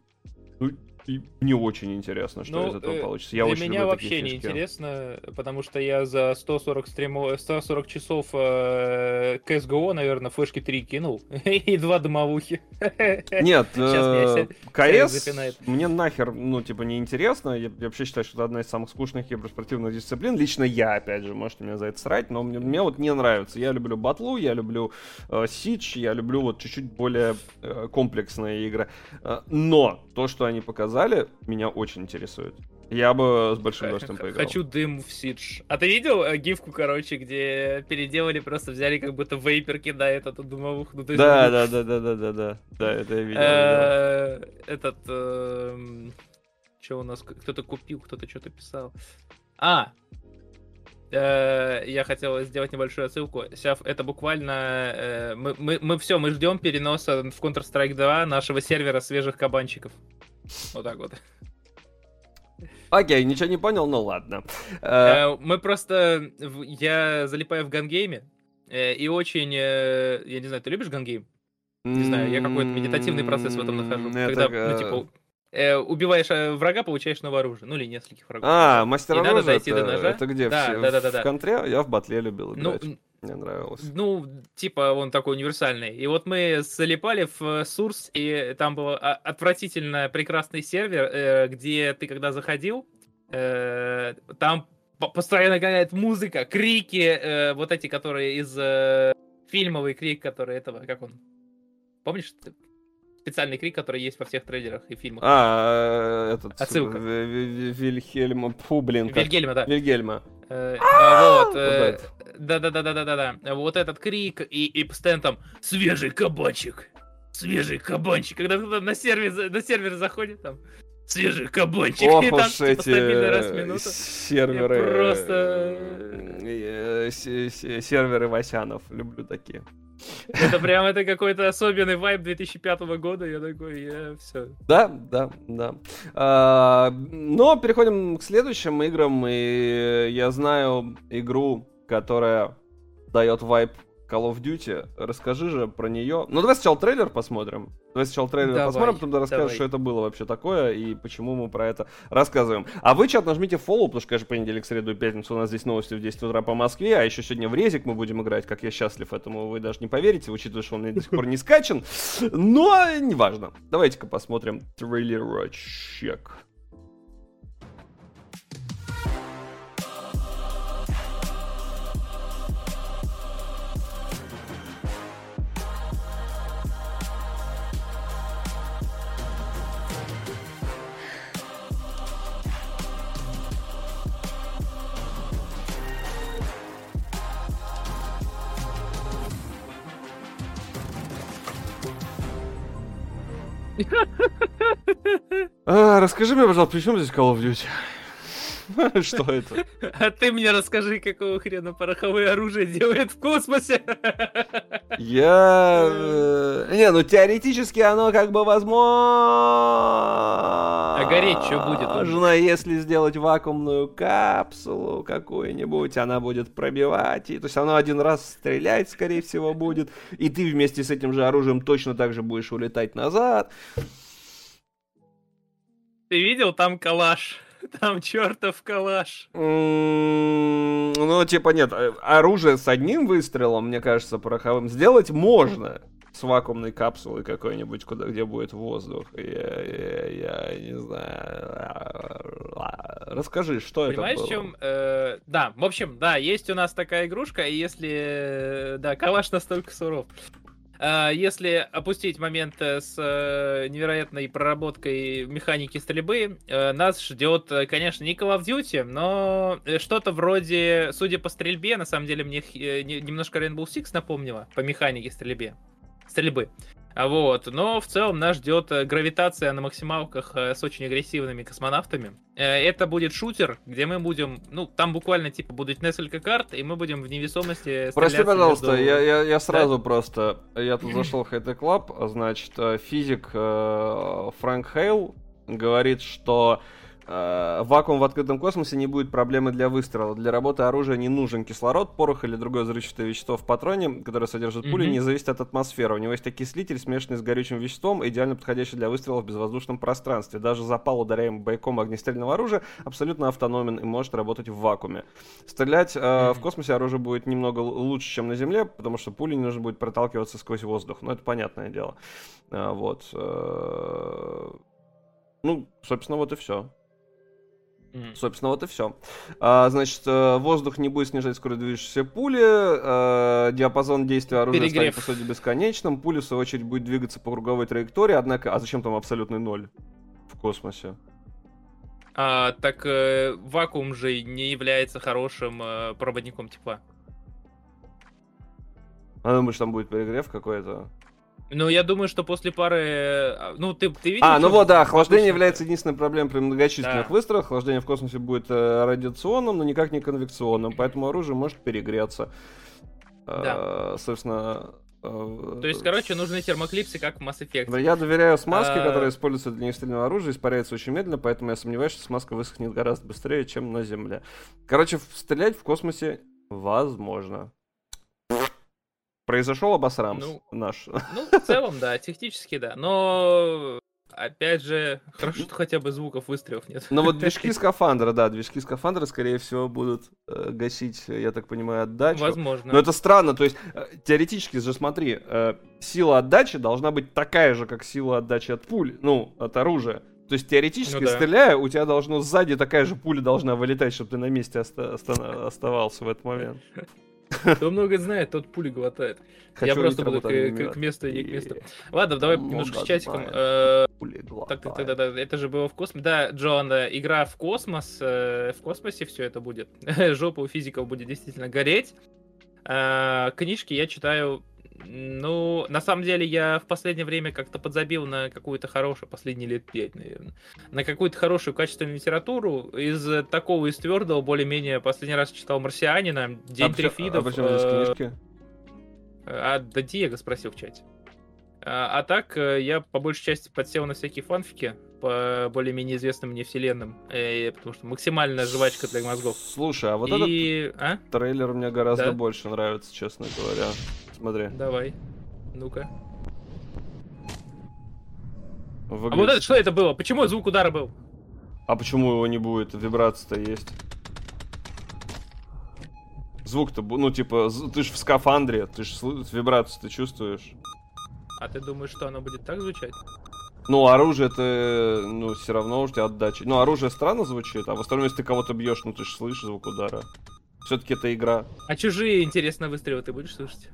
И мне очень интересно, что Ну, из этого э, получится. Я Для очень меня вообще не интересно, потому что я за 140, стримов, 140 часов э, CSGO, наверное, флешки 3 кинул. И два домовухи. Нет, э, КС запинает. мне нахер, ну, типа, не интересно. Я, я вообще считаю, что это одна из самых скучных киберспортивных дисциплин. Лично я, опять же, можете меня за это срать, но мне, мне вот не нравится. Я люблю батлу, я люблю э, Сидж, я люблю вот чуть-чуть более э, комплексные игры. Э, но то, что они показали, меня очень интересует. Я бы с большим удовольствием поиграл. Хочу дым в Сидж. А ты видел э, гифку, короче, где переделали, просто взяли как будто вейпер кидает эту дымовуху? Ну, то есть, Да, да, да, да, да, да, да. Да, это я видел. э, Этот... Что у нас? Кто-то купил, кто-то что-то писал. А! э, Я хотел сделать небольшую отсылку. Сейчас это буквально... Мы, мы, мы все, мы ждем переноса в Counter-Strike 2 нашего сервера свежих кабанчиков. Вот так вот. Окей, ничего не понял, ну ладно. Э, Э, Мы просто... Я залипаю в gun game е. э, И очень... Я не знаю, ты любишь gun game? Не знаю, я какой-то медитативный процесс в этом нахожу. Когда, ну, типа, э, убиваешь врага, получаешь новое оружие. Ну, или нескольких врагов. А, мастер И надо оружия, дойти до это, ножа. это где? Да, в, да, да, да, в да. контре? Я в батле любил Ну, играть. Мне нравилось. Ну, типа, он такой универсальный. И вот мы залипали в э, Source, и там был а, отвратительно прекрасный сервер, э, где ты когда заходил, э, там по- постоянно гоняет музыка, крики, вот эти, которые из фильмовый крик, который этого, как он? Помнишь? Специальный крик, который есть во всех трейлерах и фильмах. А, э, этот... Отсылка. В- В- В- Вильхельма, фу, блин, как... Вильгельма, да. Вильгельма. Э, а, Вот. э, Да-да-да-да-да-да. Вот этот крик и, и постоянно там свежий кабанчик. Свежий кабанчик. Когда кто-то на сервер, на сервер заходит, там свежий кабанчик. Ох и там уж типа, эти стабильно раз в э, минуту. серверы... Я просто- э, се- Серверы Васянов. Люблю такие. Это прям это какой-то особенный вайб 2005 года. Я такой, я все. Да, да, да. А, но переходим к следующим играм, и я знаю игру, которая дает вайп Call of Duty. Расскажи же про нее. Ну, давай сначала трейлер посмотрим. Давай сначала трейлер Давай, посмотрим, потом ты расскажешь, давай. что это было вообще такое и почему мы про это рассказываем. А вы, чат, нажмите follow, потому что, конечно, понедельник, среду и пятницу у нас здесь новости в 10 утра по Москве, а еще сегодня в резик мы будем играть, как я счастлив этому, вы даже не поверите, учитывая, что он мне до сих пор не скачан. Но неважно. Давайте-ка посмотрим трейлерочек. Расскажи мне, пожалуйста, при чем здесь Call of Duty? Что это? А ты мне расскажи, какого хрена пороховое оружие делает в космосе. Я... э, Не, ну теоретически оно как бы возможно... А гореть чё будет? Можно, если сделать вакуумную капсулу какую-нибудь, она будет пробивать. И, то есть оно один раз стрелять, скорее всего, будет. И ты вместе с этим же оружием точно так же будешь улетать назад. Ты видел, там калаш. Там чертов калаш. Ну, типа, нет, э, оружие с одним выстрелом, мне кажется, пороховым сделать можно. С вакуумной капсулой какой-нибудь, куда, где будет воздух. Я, я- я не знаю. Расскажи, что Понимаешь, это в было? чем? э, да, в общем, да, есть у нас такая игрушка, и если... э, Да, калаш настолько суров. А, Если опустить момент э, с э, невероятной проработкой механики стрельбы, э, нас ждет, конечно, не Call of Duty, но что-то вроде, судя по стрельбе, на самом деле мне не- немножко Rainbow Six напомнило по механике стрельбе. Стрельбы. А Вот, но в целом нас ждет э, гравитация на максималках э, с очень агрессивными космонавтами. Э, Это будет шутер, где мы будем, ну, там буквально типа будут несколько карт, и мы будем в невесомости Прости, пожалуйста, между- я, я, я сразу просто... Я тут зашел в HT Club, значит, э, физик Фрэнк Хейл говорит, что вакуум в открытом космосе не будет проблемы для выстрела. Для работы оружия не нужен кислород, порох или другое взрывчатое вещество в патроне, которое содержит пули, не зависит от атмосферы. У него есть окислитель, смешанный с горючим веществом, идеально подходящий для выстрела в безвоздушном пространстве. Даже запал, ударяемый бойком огнестрельного оружия, абсолютно автономен и может работать в вакууме. Стрелять э, в космосе оружие будет немного лучше, чем на Земле, потому что пули не нужно будет проталкиваться сквозь воздух. Ну, это понятное дело. А, вот. э, Ну, собственно, вот и все. М. Собственно, вот и все. значит, э, воздух не будет снижать скорость движущейся пули, э, диапазон действия оружия Перегрев. станет, по сути, бесконечным, пуля, в свою очередь, будет двигаться по круговой траектории, однако... А зачем там абсолютный ноль в космосе? А, так э, вакуум же не является хорошим э, проводником тепла. А думаешь, там будет перегрев какой-то? Ну, я думаю, что после пары... э, Ну, ты, ты видел? А, ну вот, да, охлаждение обычных- является единственной проблемой при многочисленных Да. выстрелах. Охлаждение в космосе будет э, радиационным, но никак не конвекционным, поэтому оружие может перегреться. Да. Э, собственно... э, То есть, короче, нужны термоклипсы, как в Mass Effect. Я доверяю смазке, А. которая используется для нестрельного оружия, испаряется очень медленно, поэтому я сомневаюсь, что смазка высохнет гораздо быстрее, чем на Земле. Короче, стрелять в космосе возможно. Произошел обосрамс Ну. наш. Ну, в целом, да, технически, да. Но, опять же, хорошо, что хотя бы звуков выстрелов нет. Но вот движки скафандра, да, движки скафандра, скорее всего, будут э, гасить, я так понимаю, отдачу. Возможно. Но это странно, то есть э, теоретически же, смотри, э, сила отдачи должна быть такая же, как сила отдачи от пуль, ну, от оружия. То есть теоретически, Ну да. стреляя, у тебя должно сзади такая же пуля должна вылетать, чтобы ты на месте оста- оста- оставался в этот момент. Кто много знает, тот пули глотает. Я просто буду к, к- месту и не к месту. Ладно, давай много немножко с чатиком. Э, Так, так, так, да, это же было в космосе. Да, Джон, э, игра в космос, э, в космосе все это будет. Жопа у физиков будет действительно гореть. Книжки я читаю. Ну, на самом деле, я в последнее время как-то подзабил на какую-то хорошую, последние лет пять, наверное, на какую-то хорошую качественную литературу. Из такого, из твердого, более-менее, последний раз читал «Марсианина», «День а трифидов». А почему здесь э, книжки? а, да Диего спросил в чате. А, а так, э, я по большей части подсел на всякие фанфики по более-менее известным мне вселенным, э, потому что максимальная жвачка для мозгов. Слушай, а вот этот И... А? трейлер мне гораздо Да? больше нравится, честно говоря. Смотри. Давай. Ну-ка. А вот это что это было? Почему звук удара был? А почему его не будет? Вибрация-то есть. Звук-то, ну, типа, ты ж в скафандре, ты ж вибрацию ты чувствуешь. А ты думаешь, что оно будет так звучать? Ну, оружие-то, ну, все равно у тебя отдача. Ну, оружие странно звучит, а в остальном, если ты кого-то бьешь, ну, ты же слышишь звук удара. Все-таки это игра. А чужие, интересно, выстрелы ты будешь слышать?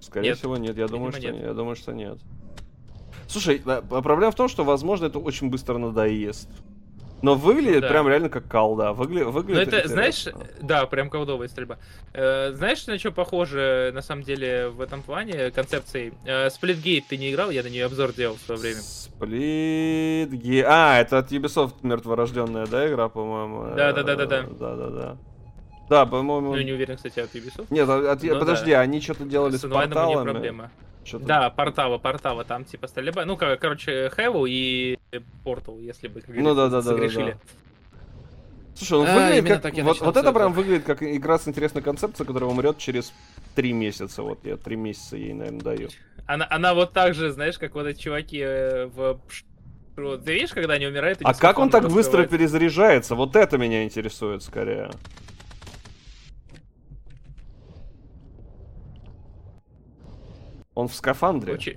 Скорее Нет. всего, нет. Я думаю, что нет. Я думаю, что нет. Слушай, а- а проблема в том, что, возможно, это очень быстро надоест. Но выглядит да. прям реально как колда. Выгля... Ну Выглядит это, знаешь, да, прям колдовая стрельба. Э, знаешь, на что похоже, на самом деле, в этом плане, концепцией? Э, Сплитгейт ты не играл, я на нее обзор делал в свое время. Сплит... А, это от Ubisoft мертворожденная, да, игра, по-моему? Да-да-да-да-да. Э, Да-да-да. Да, по-моему... Ну, не уверен, кстати, от Ubisoft. Нет, от- Ну подожди, да. они что-то делали с, С онлайном не порталами. проблема. Чё-то- Да, портала, портала, там типа стрельба. Ну, кор- короче, Хэллоу и Портал, если бы, как Ну говорится, да-да-да-да-да. согрешили. Слушай, он А, выглядит именно как... так вот, вот это прям выглядит как игра с интересной концепцией, которая умрет через три месяца. Вот я три месяца ей, наверное, даю. Она, она вот так же, знаешь, как вот эти чуваки э, в... Пш- вот, Ты видишь, когда они умирают? А как он так быстро перезаряжается? Вот это меня интересует скорее. Он в скафандре. Очень,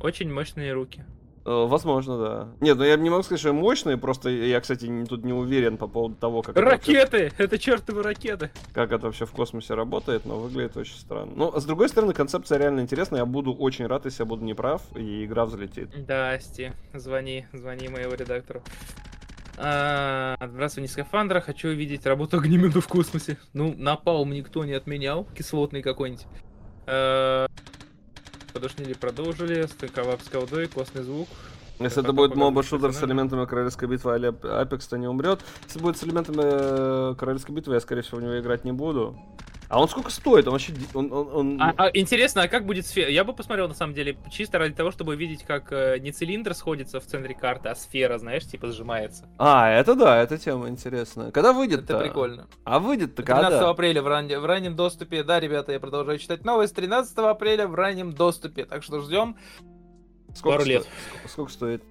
очень мощные руки. Э, Возможно, да. Нет, ну я не могу сказать, что мощные, просто я, кстати, тут не уверен по поводу того, как, это Ракеты! Это чертовы ракеты! как это вообще в космосе работает, но выглядит очень странно. Ну, а с другой стороны, концепция реально интересная, я буду очень рад, если я буду неправ, и игра взлетит. Да, Сти, звони, звони моего редактору. А, Отбрасывание скафандра, хочу увидеть работу огнемета в космосе. Ну, напалм никто не отменял, кислотный какой-нибудь. Подушнили, продолжили, стыковап с колдой, костный звук. Если это будет моба-шутер с элементами Королевской битвы а Apex, то не умрет. Если будет с элементами э, Королевской битвы, я, скорее всего, в него играть не буду. А он сколько стоит? Он вообще... Он, он, он... А, а, интересно, а как будет сфера? Я бы посмотрел, на самом деле, чисто ради того, чтобы видеть, как э, не цилиндр сходится в центре карты, а сфера, знаешь, типа сжимается. А, это да, эта тема интересная. Когда выйдет Это прикольно. А выйдет-то 13 когда? апреля в, ран... в раннем доступе. Да, ребята, я продолжаю читать новость. 13 апреля в раннем доступе. Так что ждем. Сколько Пару лет. сто- Сколько, сколько стоит?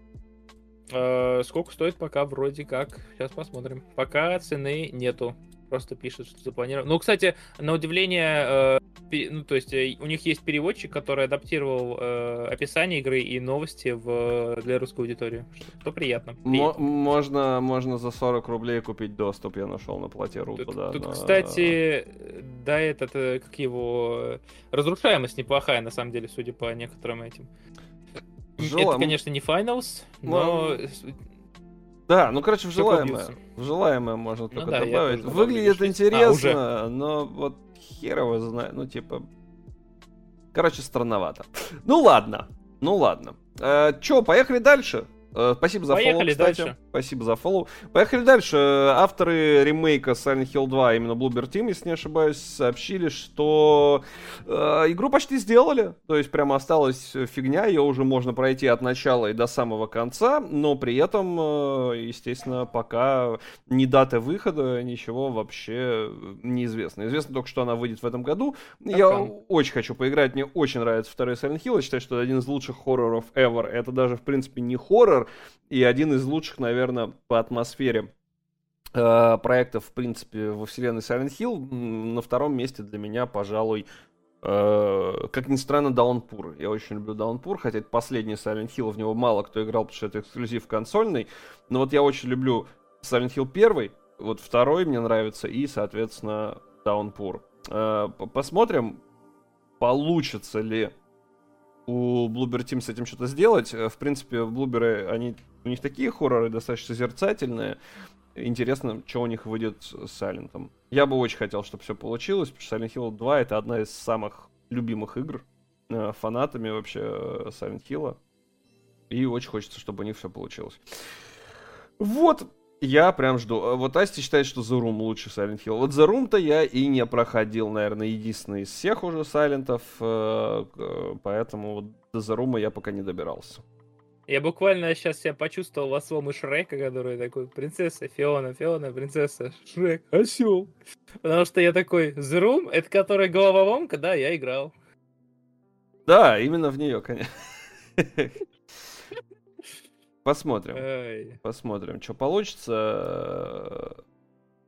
Э, сколько стоит пока вроде как? Сейчас посмотрим. Пока цены нету. Просто пишет, что запланировано. Ну, кстати, на удивление, э, ну, то есть э, у них есть переводчик, который адаптировал э, описание игры и новости в, для русской аудитории. Что, приятно. Приятно. можно, можно за 40 рублей купить доступ, я нашел на плате ру Тут, туда. тут, на- кстати, да, этот, э, как его, разрушаемость неплохая, на самом деле, судя по некоторым этим. Жела- Это, конечно, не Finals, но... Да, ну, короче, в желаемое. В желаемое можно Ну только да, я добавить. добавлю, Выглядит видишь, есть. А, интересно, но вот хер его знает. Ну, типа... Короче, странновато. Ну, ладно. Ну, ладно. Э, чё, поехали дальше? Э, спасибо за Поехали фоллоу, кстати. дальше. Спасибо за фоллоу. Поехали дальше. Авторы ремейка Silent Hill 2, именно Bloober Team, если не ошибаюсь, сообщили, что э, игру почти сделали. То есть прямо осталась фигня, ее уже можно пройти от начала и до самого конца, но при этом, э, естественно, пока ни даты выхода, ничего вообще неизвестно. Известно только, что она выйдет в этом году. Я Пока. очень хочу поиграть, мне очень нравится второй Silent Hill, я считаю, что это один из лучших хорроров ever. Это даже, в принципе, не хоррор, и один из лучших, наверное, по атмосфере э, проектов, в принципе, во вселенной Silent Hill. На втором месте для меня, пожалуй, э, как ни странно, Downpour. Я очень люблю Downpour, хотя это последний Silent Hill, в него мало кто играл, потому что это эксклюзив консольный. Но вот я очень люблю Silent Hill 1, вот второй мне нравится, и, соответственно, Downpour. Э, посмотрим, получится ли у Bloober Team с этим что-то сделать. Э, В принципе, Блуберы, они, у них такие хорроры достаточно созерцательные. Интересно, что у них выйдет с Сайлентом. Я бы очень хотел, чтобы все получилось, потому что Silent Hill 2 это одна из самых любимых игр э, фанатами вообще э, Silent Hill. И очень хочется, чтобы у них все получилось. Вот, я прям жду. А Вот Асти считает, что The Room лучше Silent Hill. Вот The Room-то я и не проходил, наверное, единственный из всех уже Сайлентов, э, поэтому вот до The Room я пока не добирался. Я буквально сейчас себя почувствовал в и Шрека, который такой, принцесса Фиона, Фиона, принцесса, Шрек, осел. Потому что я такой, The Room, это которая головоломка, да, я играл. Да, именно в нее, конечно. Посмотрим. Ай. Посмотрим, что получится.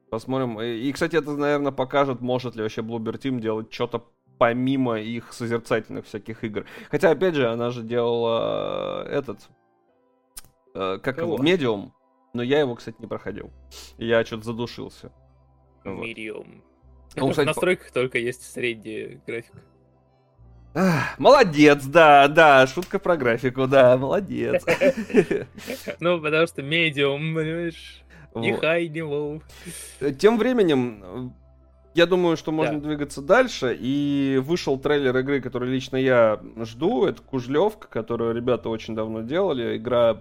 Посмотрим. И, кстати, это, наверное, покажет, может ли вообще Bloober Team делать что-то помимо их созерцательных всяких игр. Хотя, опять же, она же делала э, этот... э, как его? Медиум. Но я его, кстати, не проходил. Я что-то задушился. Вот. Medium. Он, В кстати, по- настройках только есть средний график. Ах, Молодец, да, да, шутка про графику, да, молодец. Ну, потому что Medium, понимаешь, ни high, ни low. Тем временем, э, я думаю, что можно Да. двигаться дальше. И вышел трейлер игры, который лично я жду. Это Кужлевка, которую ребята очень давно делали. Игра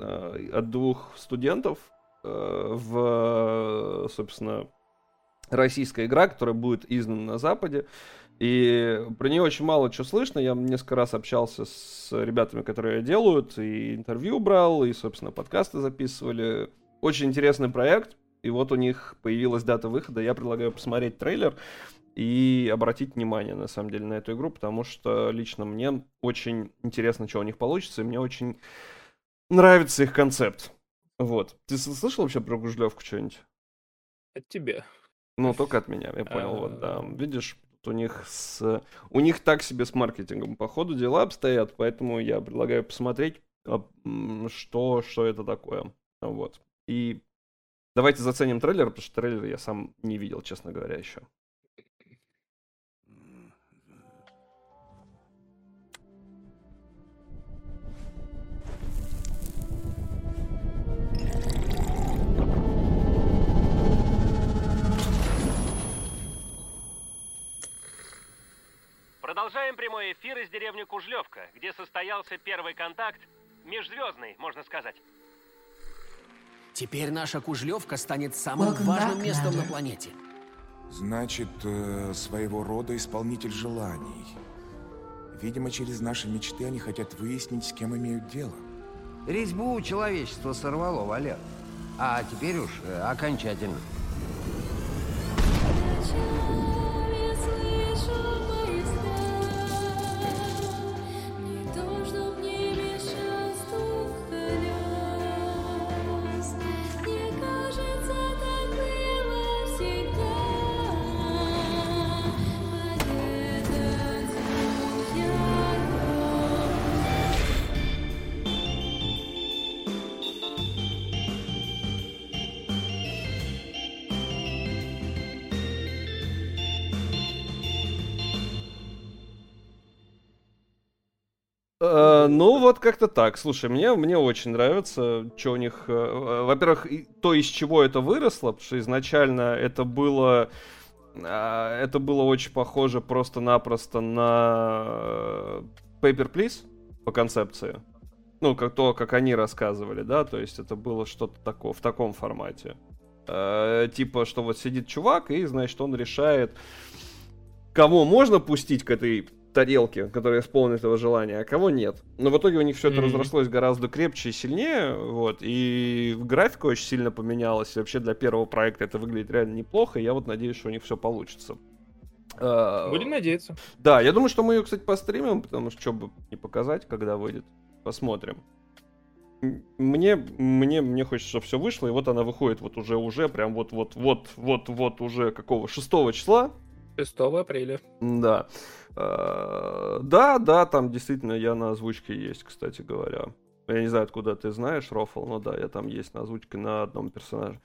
э, от двух студентов э, в, собственно, российская игра, которая будет издана на Западе. И про нее очень мало чего слышно. Я несколько раз общался с ребятами, которые ее делают, и интервью брал, и, собственно, подкасты записывали. Очень интересный проект. И вот у них появилась дата выхода. Я предлагаю посмотреть трейлер и обратить внимание, на самом деле, на эту игру, потому что лично мне очень интересно, что у них получится, и мне очень нравится их концепт. Вот. Ты слышал вообще про Гужлевку что-нибудь? Это тебе. Ну, только от меня, я понял, вот, да. А. Видишь, тут у них с... У них так себе с маркетингом, по ходу дела обстоят, поэтому я предлагаю посмотреть, а, что, что это такое. Вот. И давайте заценим трейлер, потому что трейлер я сам не видел, честно говоря, еще. Продолжаем прямой эфир из деревни Кужлевка, где состоялся первый контакт, межзвездный, можно сказать. Теперь наша Кужлевка станет самым Welcome важным back, местом на планете. Значит, э, своего рода исполнитель желаний. Видимо, через наши мечты они хотят выяснить, с кем имеют дело. Резьбу человечество сорвало, Валер. А теперь уж э, окончательно. Вот как-то так. Слушай, мне, мне очень нравится, что у них... э, э, Во-первых, то, из чего это выросло, потому что изначально это было... а, Это было очень похоже просто-напросто на э, Paper Please по концепции. Ну, как то, как они рассказывали, да, то есть это было что-то такое, в таком формате. Э, Типа, что вот сидит чувак, и, значит, он решает, кого можно пустить к этой тарелке, которая исполнит этого желания, а кого нет. Но в итоге у них все это разрослось гораздо крепче и сильнее, вот, и графика очень сильно поменялась, и вообще для первого проекта это выглядит реально неплохо, и я вот надеюсь, что у них все получится. Э, Будем надеяться. Да, я думаю, что мы ее, кстати, постримим, потому что что бы не показать, когда выйдет. Посмотрим. Мне, мне, мне хочется, чтобы все вышло, и вот она выходит вот уже, уже, прям вот, вот, вот, вот, вот уже какого, 6 числа, 6 апреля. да. Э, Да, да, там действительно я на озвучке есть, кстати говоря. Я не знаю, откуда ты знаешь, Рофл, но да, я там есть на озвучке на одном персонаже.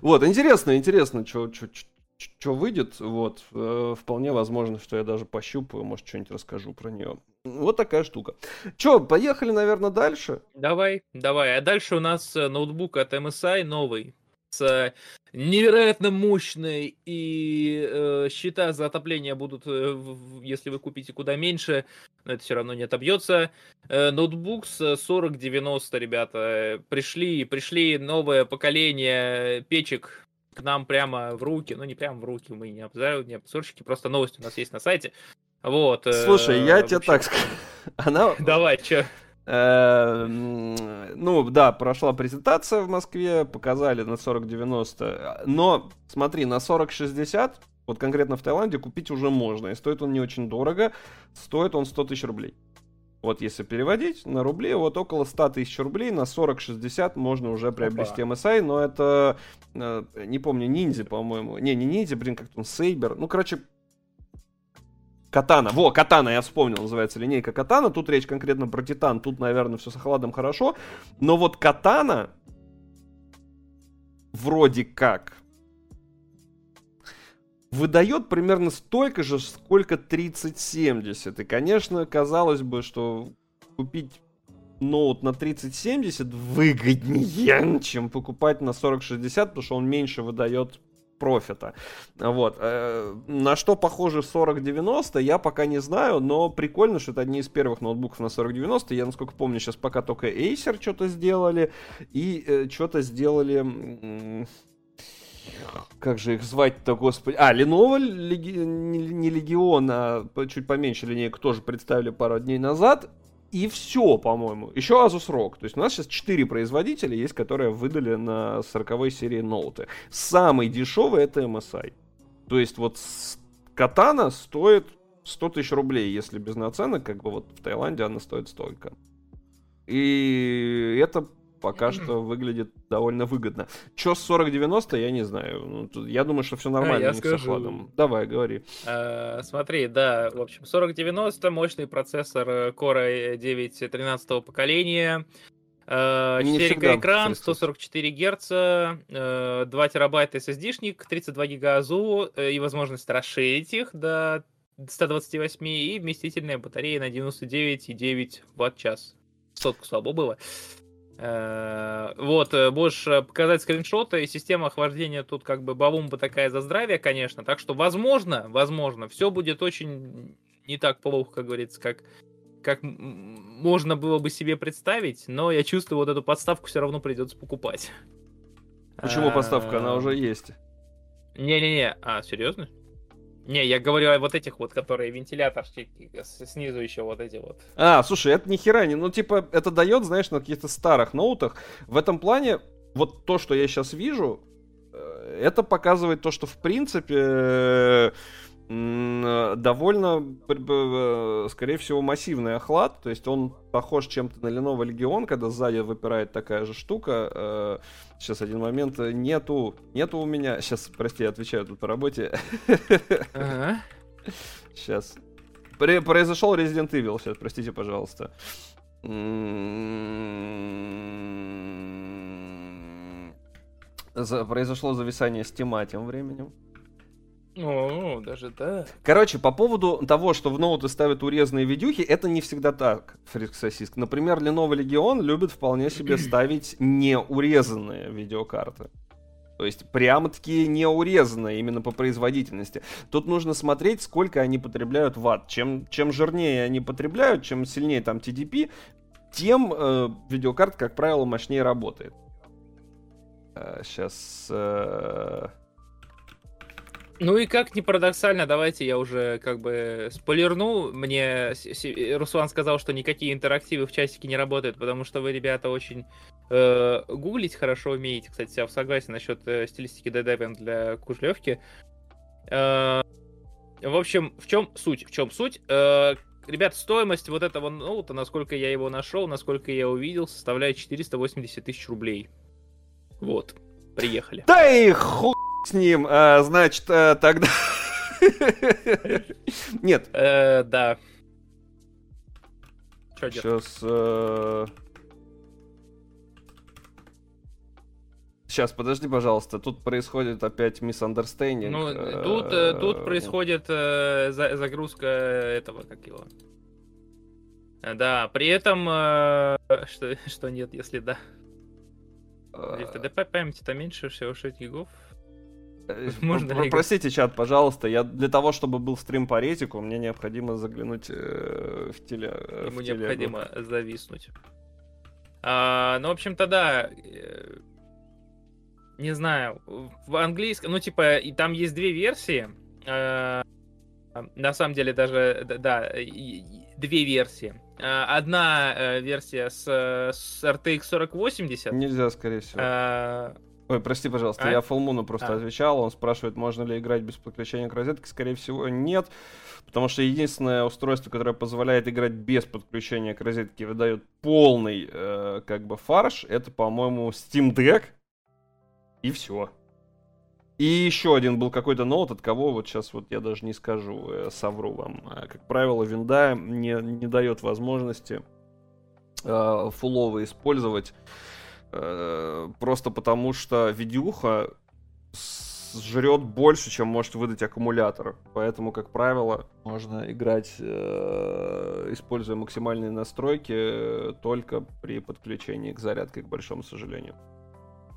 Вот, интересно, интересно, что выйдет. Вот, э, вполне возможно, что я даже пощупаю, может, что-нибудь расскажу про нее. Вот такая штука. Че, поехали, наверное, дальше? Давай, давай. А дальше у нас э, ноутбук от MSI новый. С невероятно мощной и э, счета за отопление будут, э, в- если вы купите куда меньше, но это все равно не отобьется. Э, ноутбук с 4090, ребята. Пришли, пришли новое поколение печек к нам прямо в руки. Ну, не прямо в руки, мы не обзор, не обзорщики, просто новости у нас есть на сайте. Вот. э, Слушай, я тебе так скажу. Она, Давай, чё? Э, м, Ну, да, прошла презентация в Москве, показали на 4090, но смотри, на 4060, вот конкретно в Таиланде, купить уже можно, и стоит он не очень дорого, стоит он 100 тысяч рублей. Вот если переводить на рубли, вот около 100 тысяч рублей на 4060 можно уже приобрести MSI, но это, э, не помню, ниндзя, по-моему. Не, не ниндзя, блин, как там, Сейбер. Ну, короче, Катана. Во, Катана, я вспомнил, называется линейка Катана. Тут речь конкретно про Титан. Тут, наверное, все с охладом хорошо. Но вот Катана вроде как выдает примерно столько же, сколько 3070. И, конечно, казалось бы, что купить ноут на 3070 выгоднее, чем покупать на 4060, потому что он меньше выдает профита. Вот. э, На что похоже 4090, я пока не знаю, но прикольно, что это одни из первых ноутбуков на 4090. Я, насколько помню, сейчас пока только Acer что-то сделали, и э, что-то сделали... Как же их звать-то, господи? А, Lenovo, Леги- не, не Legion, а чуть поменьше линейку тоже представили пару дней назад. И все, по-моему. Еще Asus ROG. То есть у нас сейчас 4 производителя есть, которые выдали на 40 серии ноуты. Самый дешевый это MSI. То есть вот Катана стоит 100 тысяч рублей, если без наценок, как бы вот в Таиланде она стоит столько. И это пока что выглядит довольно выгодно. Че с 4090, я не знаю. Ну, я думаю, что все нормально я у них с скажу. охладом. Давай, говори. Э, Смотри, да, в общем, 4090, мощный процессор э, Core i9 13 поколения, э, Не 4К всегда экран, Христос. 144 герца, э, 2 терабайта SSD-шник, 32 гига АЗУ э, и возможность расширить их до 128 и вместительная батарея на 99,9 ватт-час. Сотку слабо было. Э, Вот, э, можешь э, показать скриншоты, и система охлаждения тут как бы бавумба такая за здравие, конечно, так что возможно, возможно, все будет очень не так плохо, как говорится, как как можно было бы себе представить, но я чувствую, вот эту подставку все равно придется покупать. Почему подставка? Она уже есть. Не-не-не, а, серьезно? Не, я говорю о вот этих вот, которые вентиляторщики, снизу еще вот эти вот. А, слушай, это ни хера не... Ну, типа, это дает, знаешь, на каких-то старых ноутах. В этом плане, вот то, что я сейчас вижу, э, это показывает то, что, в принципе, э, довольно, пр- б- э, скорее всего, массивный охлад. То есть он похож чем-то на Lenovo Legion, когда сзади выпирает такая же штука. Сейчас один момент. э, Нету, нету у меня... Сейчас, прости, я отвечаю тут по работе. Ага. Сейчас. произошел Resident Evil, сейчас, простите, пожалуйста. М, за- произошло зависание стима тем временем. О, даже так. Короче, по поводу того, что в ноуты ставят урезанные видюхи, это не всегда так, Фриск Сосиск. Например, Lenovo Legion любит вполне себе ставить неурезанные видеокарты. То есть прямо-таки неурезанные именно по производительности. Тут нужно смотреть, сколько они потребляют ватт. Чем, чем жирнее они потребляют, чем сильнее там TDP, тем э, видеокарта, как правило, мощнее работает. сейчас... Ну и как ни парадоксально, давайте я уже как бы спойлерну. Мне Руслан сказал, что никакие интерактивы в часике не работают, потому что вы, ребята, очень э, гуглить хорошо умеете. Кстати, я согласен насчет э, стилистики DDM для кужлевки. Э, в общем, в чем суть? В чем суть? Э, ребят, стоимость вот этого ноута, насколько я его нашел, насколько я увидел, составляет 480 тысяч рублей. Вот, приехали. Да и хуй с ним, а, значит, а, тогда... Нет, Э, да. Что делать? сейчас... Сейчас, подожди, пожалуйста, тут происходит опять misunderstanding. Ну, э, тут, э, тут происходит э, за- загрузка этого, как его. Э, Да, при этом, э, что, что нет, если да. э, В TDP памяти-то меньше всего 6 гигов. Э, можно про-? Простите, чат, пожалуйста, я для того, чтобы был стрим по ретику, мне необходимо заглянуть э, в теле. э, Ему в телегу. необходимо зависнуть. А, ну, в общем-то, да. э, Не знаю. В английском, ну, типа, и там есть две версии. э, На самом деле, даже, да, две версии. Э, Одна версия с, с RTX 4080. Нельзя, скорее всего. э, Ой, прости, пожалуйста, А? я Фулмуну просто А. отвечал. Он спрашивает, можно ли играть без подключения к розетке. Скорее всего, нет. Потому что единственное устройство, которое позволяет играть без подключения к розетке, выдает полный, э, как бы, фарш, это, по-моему, Steam Deck. И все. И еще один был какой-то ноут, от кого вот сейчас вот я даже не скажу, э, совру вам. А, Как правило, винда не, не дает возможности э, фуловый использовать Просто потому что видюха жрет больше, чем может выдать аккумулятор. Поэтому, как правило, можно играть, э, используя максимальные настройки, э, только при подключении к зарядке, к большому сожалению.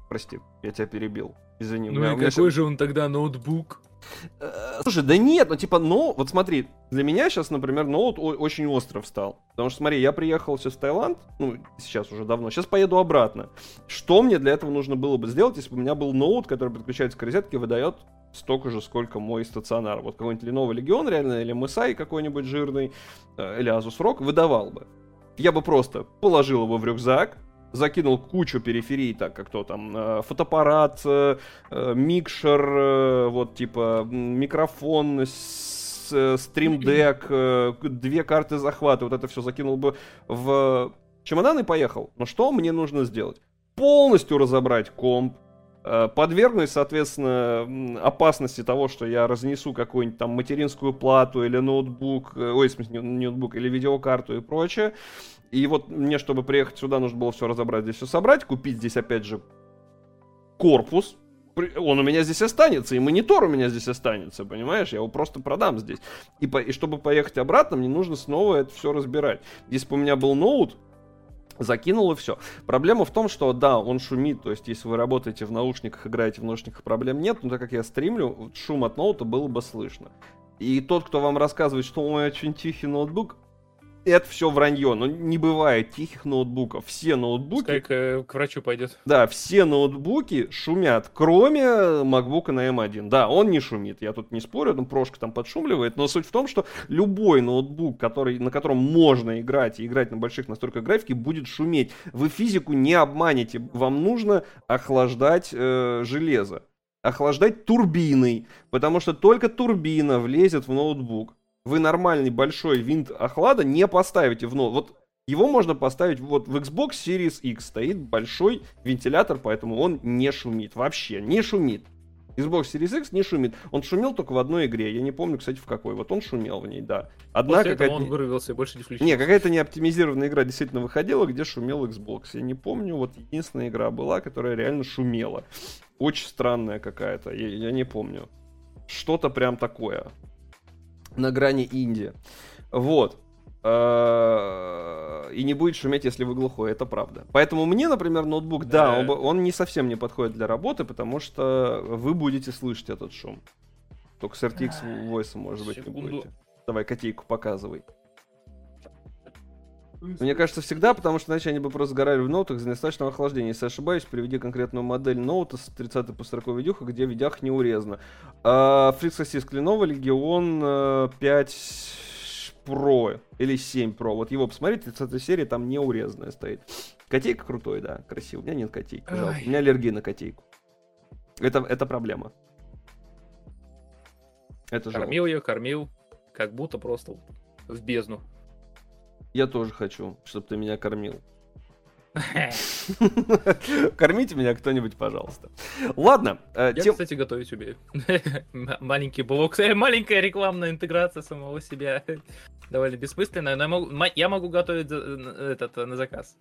Прости, я тебя перебил. Извини. Ну меня- и меня какой же он тогда ноутбук? Э, Слушай, да нет, ну типа, ну, вот смотри, для меня сейчас, например, ноут очень остро встал. Потому что, смотри, я приехал сейчас в Таиланд, ну, сейчас уже давно, сейчас поеду обратно. Что мне для этого нужно было бы сделать, если бы у меня был ноут, который подключается к розетке и выдает столько же, сколько мой стационар. Вот какой-нибудь Lenovo Legion реально, или MSI какой-нибудь жирный, э, или Asus ROG выдавал бы. Я бы просто положил его в рюкзак, закинул кучу периферий, так как то там, э, фотоаппарат, э, э, микшер, вот типа микрофон, стримдек, две карты захвата, вот это все закинул бы в чемодан и поехал. Но что мне нужно сделать? Полностью разобрать комп, подвергнуть, соответственно, опасности того, что я разнесу какую-нибудь там материнскую плату или ноутбук, ой, в смысле, не ноутбук, или видеокарту и прочее. И вот мне, чтобы приехать сюда, нужно было все разобрать, здесь все собрать, купить здесь, опять же, корпус. Он у меня здесь останется, и монитор у меня здесь останется, понимаешь? Я его просто продам здесь. И, по- и чтобы поехать обратно, мне нужно снова это все разбирать. Если бы у меня был ноут, закинул и все. Проблема в том, что да, он шумит, то есть если вы работаете в наушниках, играете в наушниках, проблем нет, но так как я стримлю, шум от ноута было бы слышно. И тот, кто вам рассказывает, что у меня очень тихий ноутбук, это все вранье. Ну, не бывает тихих ноутбуков. Все ноутбуки Пускай к, э, к врачу пойдет. да, все ноутбуки шумят, кроме MacBook на M1. Да, он не шумит, я тут не спорю, ну, прошка там подшумливает, но суть в том, что любой ноутбук, который, на котором можно играть и играть на больших настройках графики, будет шуметь. Вы физику не обманете, вам нужно охлаждать э, железо. Охлаждать турбиной, потому что только турбина влезет в ноутбук. Вы нормальный большой винт охлада не поставите в ноутбук. Вот его можно поставить вот в Xbox Series X стоит большой вентилятор, поэтому он не шумит. Вообще не шумит. Xbox Series X не шумит. Он шумел только в одной игре. Я не помню, кстати, в какой. Вот он шумел в ней, да. Одна После какая-то... он вырвался и больше не включился. Не, какая-то неоптимизированная игра действительно выходила, где шумел Xbox. Я не помню, вот единственная игра была, которая реально шумела. Очень странная какая-то, я, я не помню. Что-то прям такое. На грани инди. Вот. Э, И не будет шуметь, если вы глухой, это правда. Поэтому мне, например, ноутбук, да, Да. он, он не совсем не подходит для работы, потому что вы будете слышать этот шум. Только с RTX Voice, может быть, не будете. Давай котейку показывай. Мне кажется, всегда, потому что иначе они бы просто сгорали в ноутах из-за недостаточного охлаждения. Если ошибаюсь, приведи конкретную модель ноута с 30 по 40 видюха, где в видях не урезано. А, Фрикс Lenovo Legion э, 5 Pro или 7 Pro. Вот его посмотрите, 30 серии там не урезанная стоит. Котейка крутой, да, красивый. У меня нет котейки, жалко. У меня аллергия на котейку. Это, это проблема. Это жалко. Кормил ее, кормил. Как будто просто в бездну. Я тоже хочу, чтобы ты меня кормил. Кормите меня кто-нибудь, пожалуйста. Ладно, э, Я, тем- кстати, готовить умею. Маленький блок, э, маленькая рекламная интеграция самого себя. Довольно бессмысленная, но я могу, я могу готовить э, этот на заказ.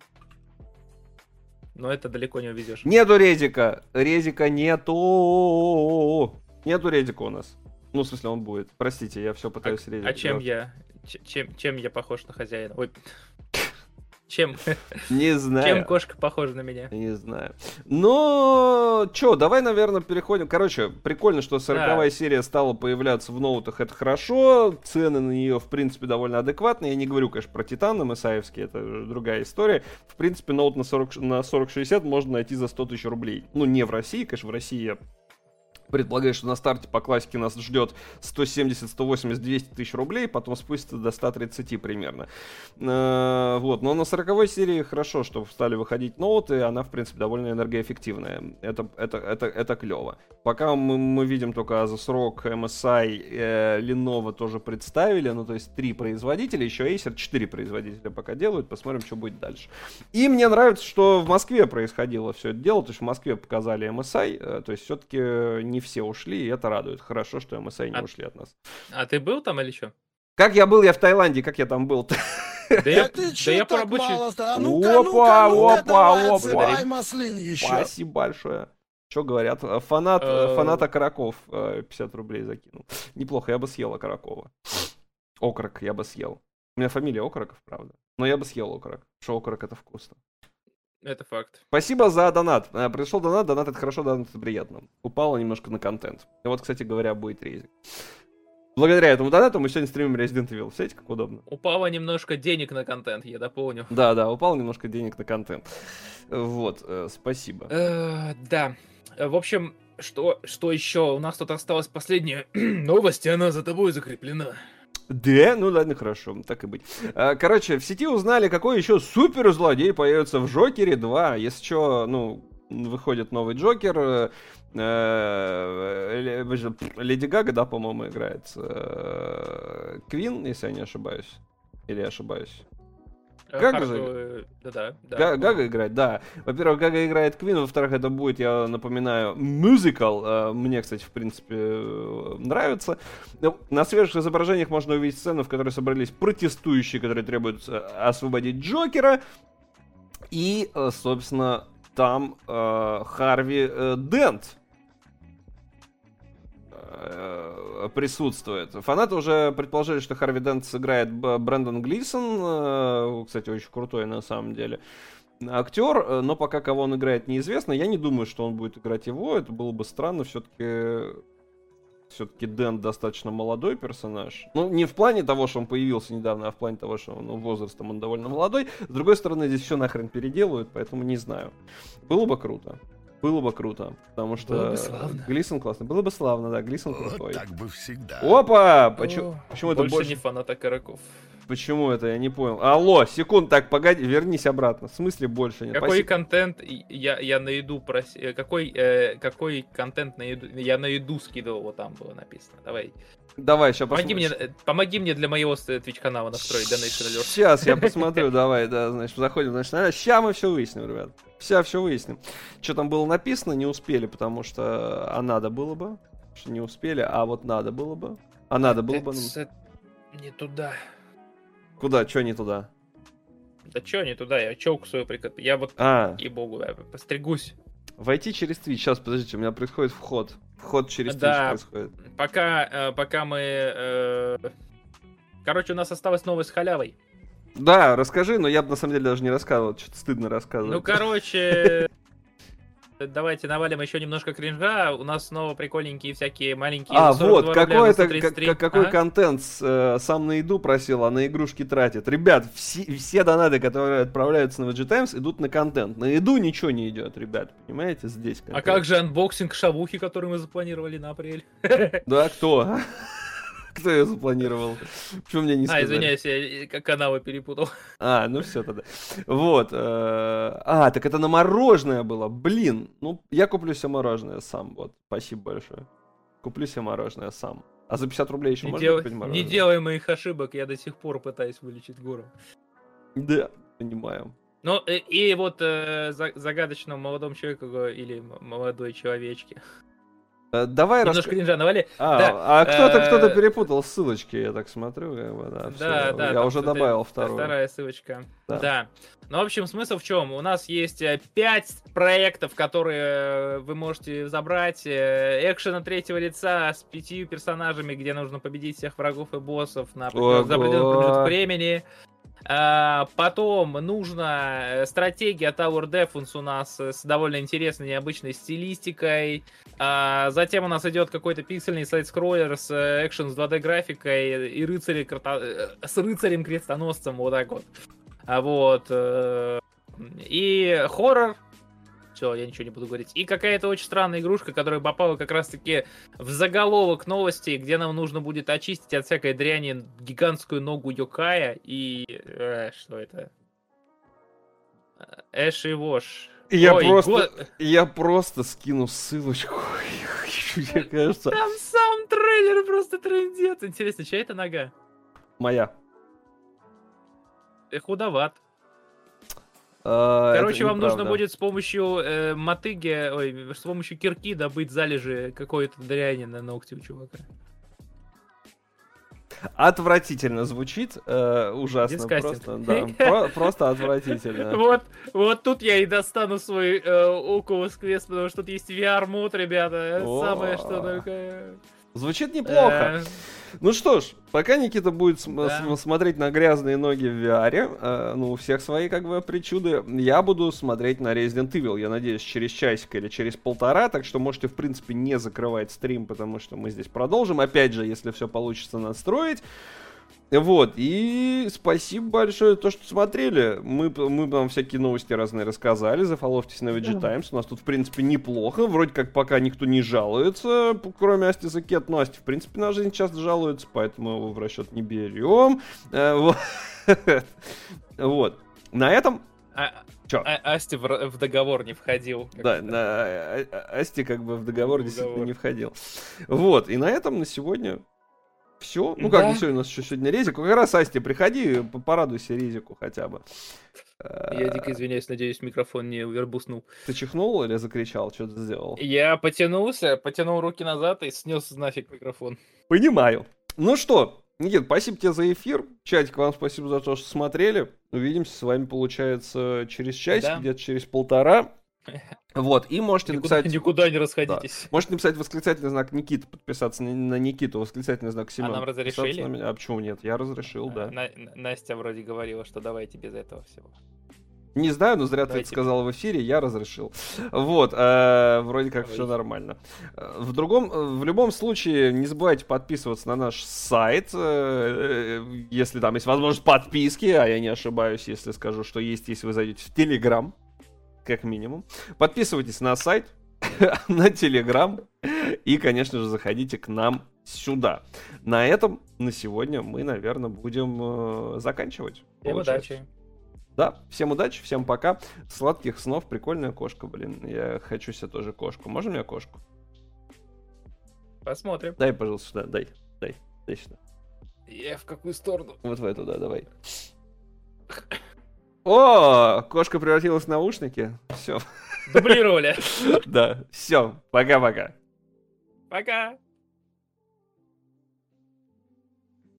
Но это далеко не увезешь. Нету резика. Резика нету. Нету резика у нас. Ну, в смысле, он будет. Простите, я все пытаюсь резик А чем я? Чем, чем я похож на хозяина? Ой. Чем? Не знаю. Чем кошка похожа на меня? Не знаю. Но, чё, давай, наверное, переходим. Короче, прикольно, что 40 Да. серия стала появляться в ноутах, это хорошо. Цены на нее, в принципе, довольно адекватные. Я не говорю, конечно, про Титан MSI-евский, это другая история. В принципе, ноут на 40, на 4060 можно найти за 100 тысяч рублей. Ну, не в России, конечно, в России я Предполагаю, что на старте по классике нас ждет 170, 180, 200 тысяч рублей, потом спустится до 130 примерно. Э, Вот, но на 40 серии хорошо, что стали выходить ноуты, она, в принципе, довольно энергоэффективная. Это, это, это, это клево. Пока мы, мы видим только Asus ROG, MSI, э, Lenovo тоже представили, ну, то есть три производителя, еще Acer, четыре производителя пока делают, посмотрим, что будет дальше. И мне нравится, что в Москве происходило все это дело, то есть в Москве показали MSI, э, то есть все-таки не все ушли, и это радует. Хорошо, что MSI не А- ушли от нас. А ты был там или что? Как я был, я в Таиланде, как я там был? Да я, ты да я по так рабочей... А Опа, ну-ка, ну-ка, ну-ка, опа, давай, опа. отсыпай маслин еще. Спасибо большое. Что говорят? Э, Фанат, э, Э. фаната Караков э, 50 рублей закинул. Неплохо, я бы съел Окорокова. Окорок я бы съел. У меня фамилия Окороков, правда. Но я бы съел окорок. Что окорок это вкусно. Это факт. Спасибо за донат. Э, Пришел донат, донат это хорошо, донат это приятно. Упало немножко на контент. И вот, кстати говоря, будет резик. Благодаря этому донату мы сегодня стримим Resident Evil. Смотрите, как удобно. Упало немножко денег на контент, я дополню. Да, да, упало немножко денег на контент. Вот, э, спасибо. Э, Да. Э, В общем, что, что еще? У нас тут осталась последняя новость, и она за тобой закреплена. Да, ну ладно, хорошо, так и быть. А, Короче, в сети узнали, какой еще супер злодей появится в Джокере 2. Если что, ну, выходит новый Джокер. э, э, Леди Гага, да, по-моему, играет. э, Квин, если я не ошибаюсь. Или я ошибаюсь. Э, Гага же- э, Да-да. да. Га- Гага играет, да. Во-первых, Гага играет Квин, во-вторых, это будет, я напоминаю, мюзикл. Э, Мне, кстати, в принципе, нравится. Ну, На свежих изображениях можно увидеть сцену, в которой собрались протестующие, которые требуют освободить Джокера. И, собственно, там э, Харви э, Дент присутствует. Фанаты уже предположили, что Харви Дент сыграет Брэндон Глисон, э, кстати, очень крутой на самом деле актер, э, но пока кого он играет неизвестно. Я не думаю, что он будет играть его, это было бы странно, все-таки все-таки Дэн достаточно молодой персонаж. Ну, не в плане того, что он появился недавно, а в плане того, что ну, возрастом он довольно молодой. С другой стороны, здесь все нахрен переделывают, поэтому не знаю. Было бы круто. Было бы круто, потому что Было бы славно. Глисон классный. Было бы славно, да, Глисон Вот крутой. так бы всегда. Опа! Почему, О, почему это Больше больше? не фаната караков. Почему это? Я не понял. Алло, секунд, так, погоди, вернись обратно. В смысле больше нет? Какой Спасибо. контент я, я на еду прос... э, Какой, э, какой контент на еду... Я на еду скидывал, вот там было написано. Давай. Давай, сейчас Помоги мне, э, помоги мне для моего Twitch канала настроить Donation Alert. Сейчас я посмотрю, давай, да, значит, заходим, значит, сейчас мы все выясним, ребят. Сейчас все выясним. Что там было написано, не успели, потому что а надо было бы. Не успели, а вот надо было бы. А надо было бы. ну, Не туда. Куда, что не туда? Да чё не туда, я челку свою прикоп... Я вот, А, и богу, я постригусь. войти через Twitch. Сейчас, подождите, у меня происходит вход. Вход через Twitch Да. происходит. Пока, э, пока мы... э, Короче, у нас осталась новость с халявой. Да, расскажи, но я бы на самом деле даже не рассказывал. Что-то стыдно рассказывать. Ну, короче... Давайте навалим еще немножко кринжа. У нас снова прикольненькие всякие маленькие. А, за 42 вот, какой это, 133. как- какой А? контент э, сам на еду просил, а на игрушки тратит. Ребят, все, все донаты, которые отправляются на VG Times, идут на контент. На еду ничего не идет, ребят, понимаете, здесь. А как же unboxing шавухи, который мы запланировали на апрель? Да, кто? Кто ее запланировал? Почему мне не А, сказали? извиняюсь, я э, каналы перепутал. А, ну все тогда. Вот. э, А, так это на мороженое было. Блин, ну я куплю себе мороженое сам. Вот, спасибо большое. Куплю себе мороженое сам. А за 50 рублей еще Не, можно дел- купить не мороженое? делай моих ошибок, я до сих пор пытаюсь вылечить гору. Да, понимаю. Ну, э, и вот э, за- загадочному молодому человеку или молодой человечке. Э, Давай Немножко раска- кринжа навали. А, Да, а кто-то э, кто-то перепутал ссылочки, я так смотрю, как бы, да. Да, да. я уже добавил вторую. Вторая ссылочка. Да. Да. Ну, в общем, смысл в чем? У нас есть э, пять проектов, которые вы можете забрать. Экшена третьего лица с пятью персонажами, где нужно победить всех врагов и боссов на определенный промежуток времени. А, потом нужно э, стратегия Tower Defense у нас э, с довольно интересной, необычной стилистикой. А, затем у нас идет какой-то пиксельный сайт-скроллер с э, экшен с 2D графикой и э, с рыцарем-крестоносцем, вот так вот. А вот. И хоррор. Все, я ничего не буду говорить. И какая-то очень странная игрушка, которая попала как раз-таки в заголовок новости, где нам нужно будет очистить от всякой дряни гигантскую ногу Йокая и... э, что это? Э, Эш и Вош. Я Ой, просто, го- я просто скину ссылочку. Мне кажется, Там сам трейлер просто трендец. Интересно, чья это нога? моя. Э, Худоват. Это Короче, вам нужно будет с помощью э, мотыги, ой, с помощью кирки добыть залежи какой-то дряни на ногте у чувака. Отвратительно звучит, э, ужасно Дискастинг. просто, да, про- просто отвратительно. Вот, вот тут я и достану свой э, Oculus Quest, потому что тут есть VR-мод, ребята. Самое что только... Звучит неплохо. Э, Ну что ж, пока Никита будет см- Да. см- смотреть на грязные ноги в VR, э, ну, у всех свои, как бы, причуды, я буду смотреть на Resident Evil, я надеюсь, через часик или через полтора, так что можете, в принципе, не закрывать стрим, потому что мы здесь продолжим, опять же, если все получится настроить. Вот, и спасибо большое, то, что смотрели. Мы, мы вам всякие новости разные рассказали, зафоловьтесь на VG Times. У нас тут, в принципе, неплохо. Вроде как пока никто не жалуется, кроме Асти Закет. Но Асти, в принципе, на жизнь часто жалуется, поэтому его в расчет не берем. Э, Вот. На этом... а- Чё? а- Асти в, в договор не входил. Да, на, а- а- Асти как бы в договор В действительно договор. не входил. Вот, и на этом на сегодня все. Ну Да. как, не сегодня, у нас еще сегодня резик. Как раз, Асти, приходи, порадуйся резику хотя бы. Я дико извиняюсь, надеюсь, микрофон не вербуснул. Ты чихнул или закричал? Что ты сделал? Я потянулся, потянул руки назад и снес нафиг микрофон. Понимаю. Ну что, Никит, спасибо тебе за эфир. Чатик, вам спасибо за то, что смотрели. Увидимся с вами, получается, через часик, Да. где-то через полтора. Вот, и можете Никуда, написать... никуда не расходитесь. Можете написать восклицательный знак Никита, подписаться на, на Никиту, восклицательный знак Семен. нам разрешили? А почему нет? Я разрешил, да. На- На- Настя вроде говорила, что давайте без этого всего. Не знаю, но зря ты это сказал в эфире, я разрешил. Вот, э, вроде как все нормально. Э, В другом, э, в любом случае, не забывайте подписываться на наш сайт, э, э, если там есть возможность подписки, а я не ошибаюсь, если скажу, что есть, если вы зайдете в Телеграм, как минимум. Подписывайтесь на сайт, на Телеграм и, конечно же, заходите к нам сюда. На этом на сегодня мы, наверное, будем э, заканчивать. Всем получается. удачи. Да, всем удачи, всем пока. Сладких снов, прикольная кошка, блин. Я хочу себе тоже кошку. Можно мне кошку? Посмотрим. Дай, пожалуйста, сюда, дай, дай, дай сюда. Я в какую сторону? Вот в эту, да, давай. О, кошка превратилась в наушники. Все, Дублировали. да, все, пока-пока. Пока.